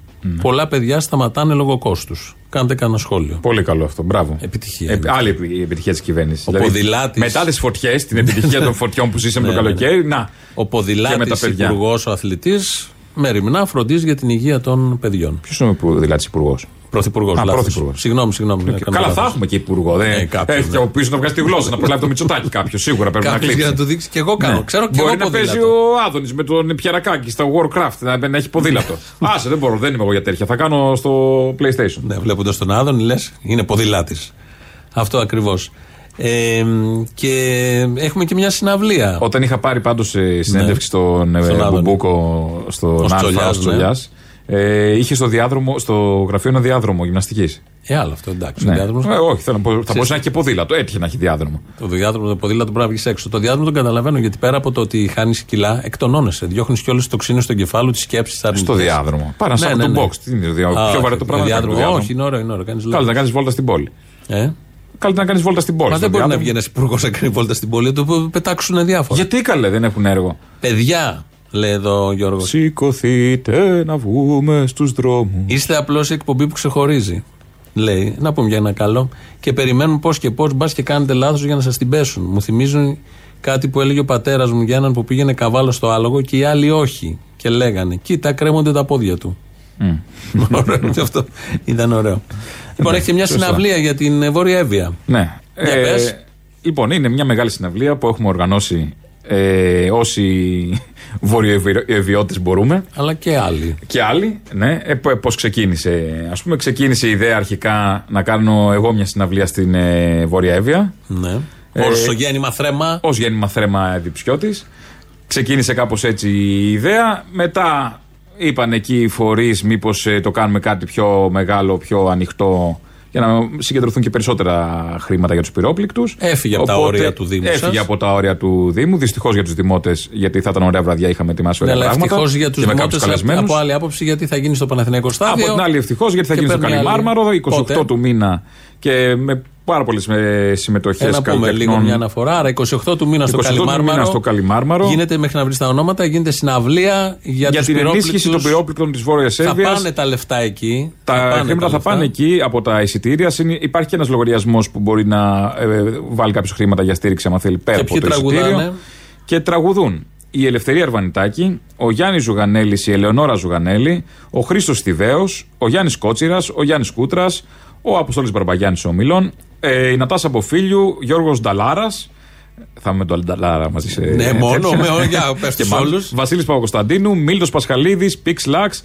πολλά παιδιά σταματάνε λόγω κόστους. Κάντε κανένα σχόλιο. Πολύ καλό αυτό. Μπράβο. Επιτυχία. Ε, άλλη επι- η επιτυχία της κυβέρνησης. Ο ποδηλάτης- μετά τις φωτιές, την επιτυχία των φωτιών που ζήσαμε το Ναι, ναι, ναι. καλοκαίρι, να. Ο Και με τα ποδηλάτης παιδιά. υπουργός, ο αθλητής, μεριμνά φροντίζει για την υγεία των παιδιών. Ποιος είναι ο ποδηλάτης υπουργός; Πρωθυπουργός. Α, πρωθυπουργός. Συγγνώμη, συγγνώμη. έκανα Καλά, λάθος. θα έχουμε και υπουργό. Δεν... Ε, κάποιος, Έχει ναι. και από πίσω να βγάζει τη γλώσσα, να προλάβει το Μητσοτάκι κάποιος. Σίγουρα πρέπει να Κάποιος κλείσει. για να του δείξει και εγώ κάνω. Ξέρω και Μπορεί εγώ να παίζει ποδήλατο. ο Άδωνης με τον Πιερακάκη στα Warcraft, να, να έχει ποδήλατο. *laughs* Άσε, δεν μπορώ, δεν είμαι εγώ για τέτοια. Θα κάνω στο PlayStation. Ναι, βλέποντας τον Άδωνη, λες, είναι ποδηλάτης. Αυτό ακριβώς. Ε, και έχουμε και μια συναυλία. Όταν είχα πάρει πάντως συνέντευξη στον ε, Στον Άδωνη. Μπουμπούκο στον Ως Αλφα, Τσολιάς, ως ναι. Τσολιάς, ε, είχε στο, διάδρομο, στο γραφείο ένα διάδρομο γυμναστικής. Ε, άλλο αυτό, εντάξει. Ναι. Ο διάδρομος- Ε, όχι, θέλω να πω, θα μπορούσε να έχει και ποδήλατο. Έτυχε να έχει διάδρομο. Το διάδρομο, το ποδήλατο πρέπει να βγεις έξω. Το διάδρομο τον καταλαβαίνω γιατί πέρα από το ότι χάνεις κιλά, εκτονώνεσαι. Διώχνεις και όλες τις τοξίνες στο κεφάλου, τις σκέψεις, Στο διάδρομο. Πάρε ένα σάκο του box. Τι είναι, δια- πιο βαρετό πράγμα να κάνεις το διάδρομο. Όχι, είναι ωραίο, είναι ωραίο. Κάνεις Καλύτερα λάθος. να κάνεις βόλτα στην πόλη. Ε; Καλύτερα να κάνεις βόλτα στην πόλη. Μα στο δεν μπορεί να διάδρομο. βγει ένας υπουργός να κάνει βόλτα στην πόλη, του πετάξουν διάφορα. Γιατί καλέ, δεν έχουν έργο. Παιδιά, λέει εδώ ο Γιώργος. Σηκωθείτε να βγούμε στους δρόμους. Είστε απλώς η εκπομπή που ξεχωρίζει. Λέει, να πούμε για ένα καλό. Και περιμένουν πώς και πώς, μπας και κάνετε λάθος για να σας την πέσουν. Μου θυμίζουν κάτι που έλεγε ο πατέρας μου για έναν που πήγαινε καβάλο στο άλογο και οι άλλοι όχι. Και λέγανε, Κοίτα, κρέμονται τα πόδια του. *laughs* ωραίο και αυτό. Ήταν ωραίο. Λοιπόν, έχετε μια σωστά. συναυλία για την ε, Βόρεια Εύβοια. Ναι. Για πες. λοιπόν, είναι μια μεγάλη συναυλία που έχουμε οργανώσει ε, όσοι βορειοεβιώτε μπορούμε. Αλλά και άλλοι. Και άλλοι, ναι. Ε, Πώς ξεκίνησε. Α πούμε, ξεκίνησε η ιδέα αρχικά να κάνω εγώ μια συναυλία στην ε, Βόρεια Εύβοια. Ναι. Ε, Ω γέννημα θρέμα. Ω γέννημα θρέμα διψιώτης. Ξεκίνησε κάπως έτσι η ιδέα. Μετά είπαν εκεί οι φορείς, μήπως το κάνουμε κάτι πιο μεγάλο, πιο ανοιχτό για να συγκεντρωθούν και περισσότερα χρήματα για τους πυρόπληκτους. Έφυγε από τα όρια του Δήμου. Έφυγε σας. από τα όρια του Δήμου. Δυστυχώς για τους δημότες, γιατί θα ήταν ωραία βραδιά, είχαμε ετοιμάσει Ναι, ωραία αλλά πράγματα. ευτυχώς για τους και με δημότες κάποιους καλεσμένους. από άλλη άποψη, γιατί θα γίνει στο Παναθηναϊκό Στάδιο. Από την άλλη, ευτυχώς, γιατί θα Και γίνει στο παίρνει άλλη. Καλιμάρμαρο 28 Πότε; του μήνα και με πάρα πολλές συμμετοχές Ε, να πούμε λίγο μια αναφορά. Άρα, 28 του μήνα στο 28 του Καλιμάρμαρο. μήνα στο Καλιμάρμαρο. Γίνεται μέχρι να βρει τα ονόματα, γίνεται συναυλία για, για τους την ενίσχυση των πυρόπληκτους. πυρόπληκτων της Βόρειας Θα Σέρβια. πάνε τα λεφτά εκεί. Τα πάνε χρήματα θα λεφτά. πάνε εκεί από τα εισιτήρια. Συν- Υπάρχει και ένας λογαριασμός που μπορεί να ε, βάλει κάποιος χρήματα για στήριξη, άμα θέλει, πέρα Και από ποιοι το εισιτήριο. τραγουδάνε; Και τραγουδούν η Ελευθερία Αρβανιτάκη, ο Γιάννης Ζουγανέλης, η Ελεονόρα Ζουγανέλη, ο Χρήστος Θηβαίος, ο Γιάννης Κότσιρας, ο Γιάννης Κούτρας, ο Αποστόλης Μπαρμπαγιάννης ο Μιλών, ε, η Νατάσα Μποφίλιου, Γιώργος Νταλάρας. Θα είμαι με τον Νταλάρα μαζί σε. Ναι, μόνο, *laughs* με όλα, για πες τους όλους. Βασίλης Παπακωνσταντίνου, Μίλτος Πασχαλίδης, Πυξ Λαξ,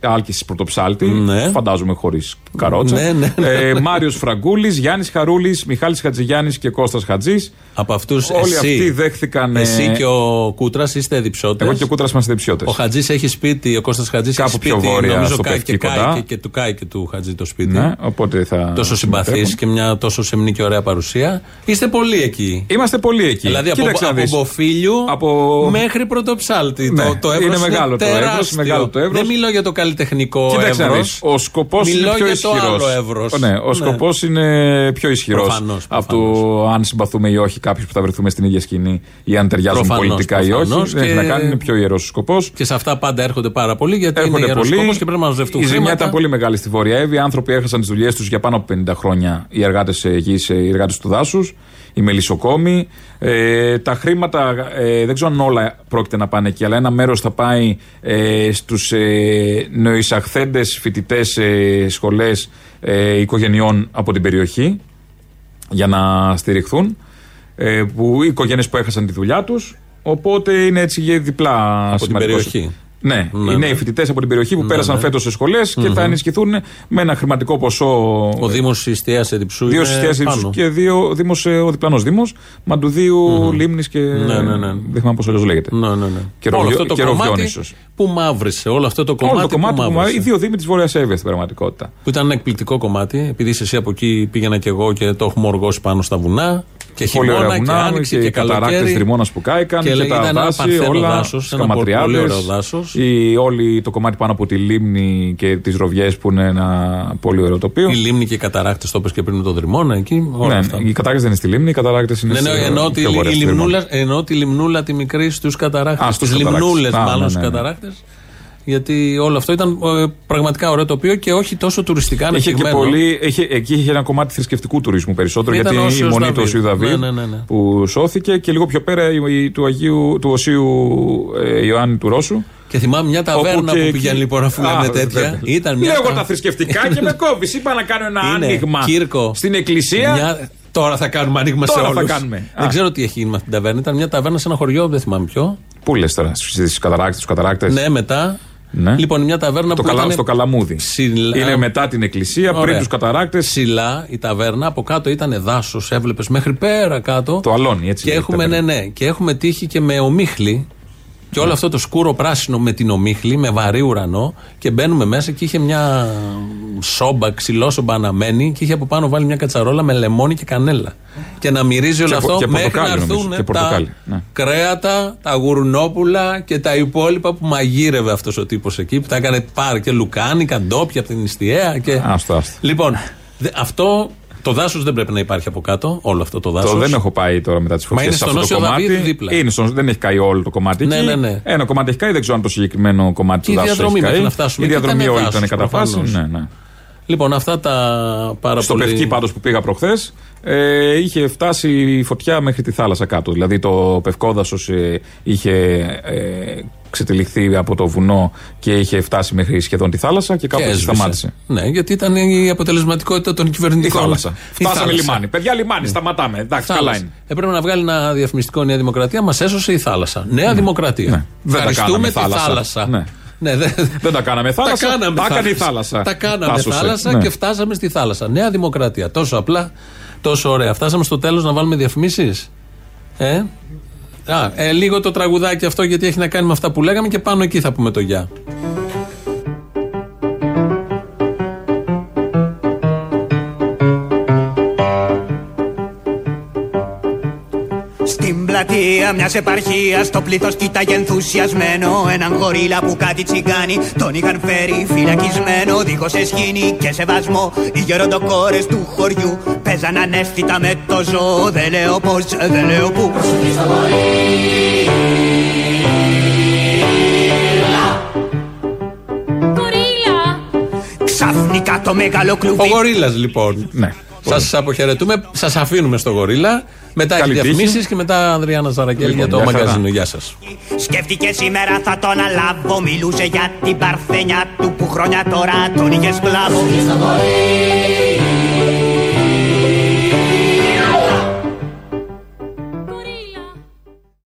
Άλκη Πρωτοψάλτη. Ναι. Φαντάζομαι χωρίς καρότσα. Ναι, ναι, ναι. Ε, Μάριος Φραγκούλης, Γιάννης Χαρούλης, Μιχάλης Χατζηγιάννης και Κώστας Χατζής. Από αυτούς Όλοι αυτοί δέχθηκαν. ε, Εσύ και ο Κούτρας είστε Αιδηψιώτες. Εγώ και ο Κούτρας είμαστε Αιδηψιώτες. Ο Χατζής έχει σπίτι, ο Κώστας Χατζής έχει Κάπου σπίτι. πιο βόρεια, νομίζω στο κάει Πευκή και, κοντά. κάει και, και του κάει και του Χατζή το σπίτι. Ναι, οπότε θα. Τόσο συμπαθή συμμετέχουν. και μια τόσο σεμνή και ωραία παρουσία. Είστε πολύ εκεί. Είμαστε πολύ εκεί. Δηλαδή από, Κοίταξε να από δεις. Μποφίλιου Από- μέχρι πρωτοψάλτη. Ναι, το, το εύρος είναι μεγάλο το τεράστιο. εύρος, μεγάλο το εύρος. Δεν μιλώ για το καλλιτεχνικό Κοίταξε να εύρος. δεις, Ο σκοπός είναι Μιλώ πιο για το ισχυρός. άλλο εύρος. Ναι, ο σκοπός είναι πιο ισχυρός. Προφανώς, Από το αν συμπαθούμε ή όχι κάποιους που θα βρεθούμε στην ίδια σκηνή ή αν ταιριάζουν Προφανώς, πολιτικά ή όχι. προφανώς. Δεν έχει Και- να κάνει, είναι πιο ιερός ο σκοπός. Και σε αυτά πάντα έρχονται πάρα πολύ γιατί είναι Έρχονται ιερός πολύ. σκοπός και πρέπει να μαζευτούν Η ζημιά χρήματα. ήταν πολύ μεγάλη στη Βόρεια Εύη. Οι άνθρωποι έχασαν τις δουλειές τους για πάνω από 50 χρόνια. Οι εργάτες γη, οι εργάτες του δάσους, οι μελισσοκόμοι. Ε, τα χρήματα ε, δεν ξέρω αν όλα πρόκειται να πάνε εκεί, αλλά ένα μέρος θα πάει ε, στους ε, νοησαχθέντε φοιτητές ε, σχολές ε, οικογενειών από την περιοχή για να στηριχθούν. Ε, που, οι οικογένειες που έχασαν τη δουλειά τους. Οπότε είναι έτσι για διπλά Από την σημαντικός. περιοχή. Ναι, Ναι, οι ναι. νέοι φοιτητές από την περιοχή που Ναι, πέρασαν ναι. φέτος σε σχολές και θα ενισχυθούν με ένα χρηματικό ποσό. Ο Δήμος Ιστία Εδιψού. Δύο είναι συστιάσει πάνω. και δύο δήμος, ε, ο διπλανός Δήμος, Μαντουδίου, Λίμνης και. Ναι, ναι, ναι. Δεν θυμάμαι πώς αλλιώς λέγεται. Ναι, ναι, ναι. Και όλο Ροβιό- αυτό το και κομμάτι Ροβιόνισσος. που μαύρισε. Όλο αυτό το κομμάτι, Όλο το κομμάτι που που μαύρισε. μα- οι δύο Δήμοι της Βόρειας Εύβοιας στην πραγματικότητα. Που ήταν ένα εκπληκτικό κομμάτι. Επειδή είσαι εσύ από εκεί πήγαινα και εγώ και το έχουμε οργώσει πάνω στα βουνά. Και Πολύ ωραία χειμώνα και βουνά άνοιξη και, και, οι καταράκτε καλοκαίρι. Δρυμώνα που κάηκαν και, Και λέγεται τα ένα δάση, παρθένο όλα δάσος, ένα πολύ σκαματριάδες. ωραίο δάσος. Η, όλη το κομμάτι πάνω από τη λίμνη και τις ροβιές που είναι ένα πολύ ωραίο τοπίο. Η λίμνη και οι καταράκτες, το είπες και πριν με το Δρυμώνα εκεί. Όλα Ναι, αυτά. οι καταράκτες δεν είναι στη λίμνη, οι καταράκτες είναι Ναι, ναι, στη- εννοώ τη, πιο βορρά, η στη Δρυμώνα. λιμνούλα, εννοώ τη λιμνούλα τη μικρή στους καταράκτε. Α, στους Στι καταρράκτες. λιμνούλες, Α, μάλλον ναι, στους ναι, ναι. καταράκτες. Γιατί όλο αυτό ήταν ε, πραγματικά ωραίο τοπίο και όχι τόσο τουριστικά Είχε και ανεπτυγμένο. πολύ, είχε, εκεί είχε ένα κομμάτι θρησκευτικού τουρισμού περισσότερο. Ήταν γιατί ο η Όσιος μονή του Δαβίδ. Οσίου Δαβίδ Ναι, ναι, ναι, ναι. που σώθηκε και λίγο πιο πέρα η, η- του, Αγίου, του Οσίου ε, Ιωάννη του Ρώσου. Και θυμάμαι μια ταβέρνα Όπου και που εκεί- πήγαινε λοιπόν αφού Α, λέμε τέτοια. βέβαια. Ήταν μια. Λέω εγώ τα- τα θρησκευτικά και με κόβεις. Είπα να κάνω ένα Είναι, άνοιγμα Κύρκο. στην εκκλησία. Μια... Τώρα θα κάνουμε άνοιγμα Τώρα σε θα όλους. κάνουμε. Δεν Α. ξέρω τι έχει γίνει με αυτήν την ταβέρνα. Ήταν μια ταβέρνα σε ένα χωριό, δεν θυμάμαι ποιο. Πού λες τώρα, στου καταράκτες, του καταράκτες; Ναι, μετά. Ναι. Λοιπόν, μια ταβέρνα το που καλά, ήταν στο Καλαμούδι. ψηλά- Είναι μετά την εκκλησία, πριν Ωραία. τους καταράκτες. Ψηλά η ταβέρνα, από κάτω ήταν δάσος, έβλεπες μέχρι πέρα κάτω. Το αλόνι, έτσι. Και λέγεται έχουμε, η ναι, ταβέρνα. ναι, και έχουμε τύχει και με ομίχλη. Και όλο αυτό το σκούρο πράσινο με την ομίχλη, με βαρύ ουρανό. Και μπαίνουμε μέσα και είχε μια σόμπα, ξυλόσομπα αναμένη. Και είχε από πάνω βάλει μια κατσαρόλα με λεμόνι και κανέλα. Και να μυρίζει όλο Και πο- αυτό και μέχρι να πορτοκάλι, νομίζω, έρθουν και τα πορτοκάλι, ναι. κρέατα, τα γουρνόπουλα και τα υπόλοιπα που μαγείρευε αυτός ο τύπος εκεί. Που τα έκανε πάρ και λουκάνικα, ντόπια από την Ιστιαία. Και... Άστο, άστο. Λοιπόν, δε- αυτό το δάσος δεν πρέπει να υπάρχει από κάτω. Όλο αυτό το δάσος. Το δεν έχω πάει τώρα μετά τις Μα φωτιές είναι σε στον αυτό το Όσιο κομμάτι. Δαβίδ δίπλα. Είναι στον- δεν έχει καεί όλο το κομμάτι Ναι, εκεί. ναι, ναι. Ένα κομμάτι έχει καεί, δεν ξέρω αν το συγκεκριμένο κομμάτι Και η του δάσου διαδρομή έχει μέχρι καεί. να φτάσουμε Η εκεί διαδρομή ήταν όλη δάσος, ήταν καταφάση. προφανώς. Ναι, ναι. Λοιπόν, αυτά τα πάρα Στο πολύ. Πευκή πάντως που πήγα προχθές, ε, είχε φτάσει η φωτιά μέχρι τη θάλασσα κάτω. Δηλαδή το Πευκόδασος ε, είχε ε, ξετυλιχθεί από το βουνό και είχε φτάσει μέχρι σχεδόν τη θάλασσα και κάπου Και έτσι έσβησε. σταμάτησε. Ναι, γιατί ήταν η αποτελεσματικότητα των Η κυβερνητικών. θάλασσα. Η Φτάσαμε θάλασσα. λιμάνι. Παιδιά, λιμάνι, σταματάμε. Εντάξει, Θάλασσα. καλά είναι. Έπρεπε να βγάλει ένα διαφημιστικό Νέα Δημοκρατία, μας έσωσε η θάλασσα. Νέα Δημοκρατία. Ναι. Δεν τα Ευχαριστούμε κάναμε τη θάλασσα. θάλασσα. Ναι. Ναι, δε- Δεν τα κάναμε θάλασσα. Τα κάναμε τα έκανε η θάλασσα. θάλασσα. Τα κάναμε Τα σώσε. θάλασσα Ναι. και φτάσαμε στη θάλασσα. Νέα Δημοκρατία. Τόσο απλά, τόσο ωραία. Φτάσαμε στο τέλος να βάλουμε διαφημίσεις. Ε; Α, ε, λίγο το τραγουδάκι αυτό γιατί έχει να κάνει με αυτά που λέγαμε και πάνω εκεί θα πούμε το γεια. Πλατεία μιας επαρχίας. Το πλήθος κοίταγε ενθουσιασμένο. Έναν γορίλα που κάτι τσιγκάνει τον είχαν φέρει φυλακισμένο. Δίχως εσχήνη και σεβασμό. Οι γεροντοκόρες του χωριού παίζαν ανεύθυτα με το ζώο. Δεν λέω πώς, δεν λέω πού. Ξαφνικά το μεγάλο κλουβί. Ο Γορίλας λοιπόν. Ναι. Σας αποχαιρετούμε, σας αφήνουμε στο Γορίλα. Μετά οι Καλή τύχη. διαφημίσεις και μετά Ανδριάννα Ζαρακέλ Λοιπόν, για το γεια χαρά. μαγκαζίνο. Γεια σας. Σκέφτηκε σήμερα θα τον αλάβω Μιλούσε για την παρθένια του που χρόνια τώρα τον είχες σκλάβο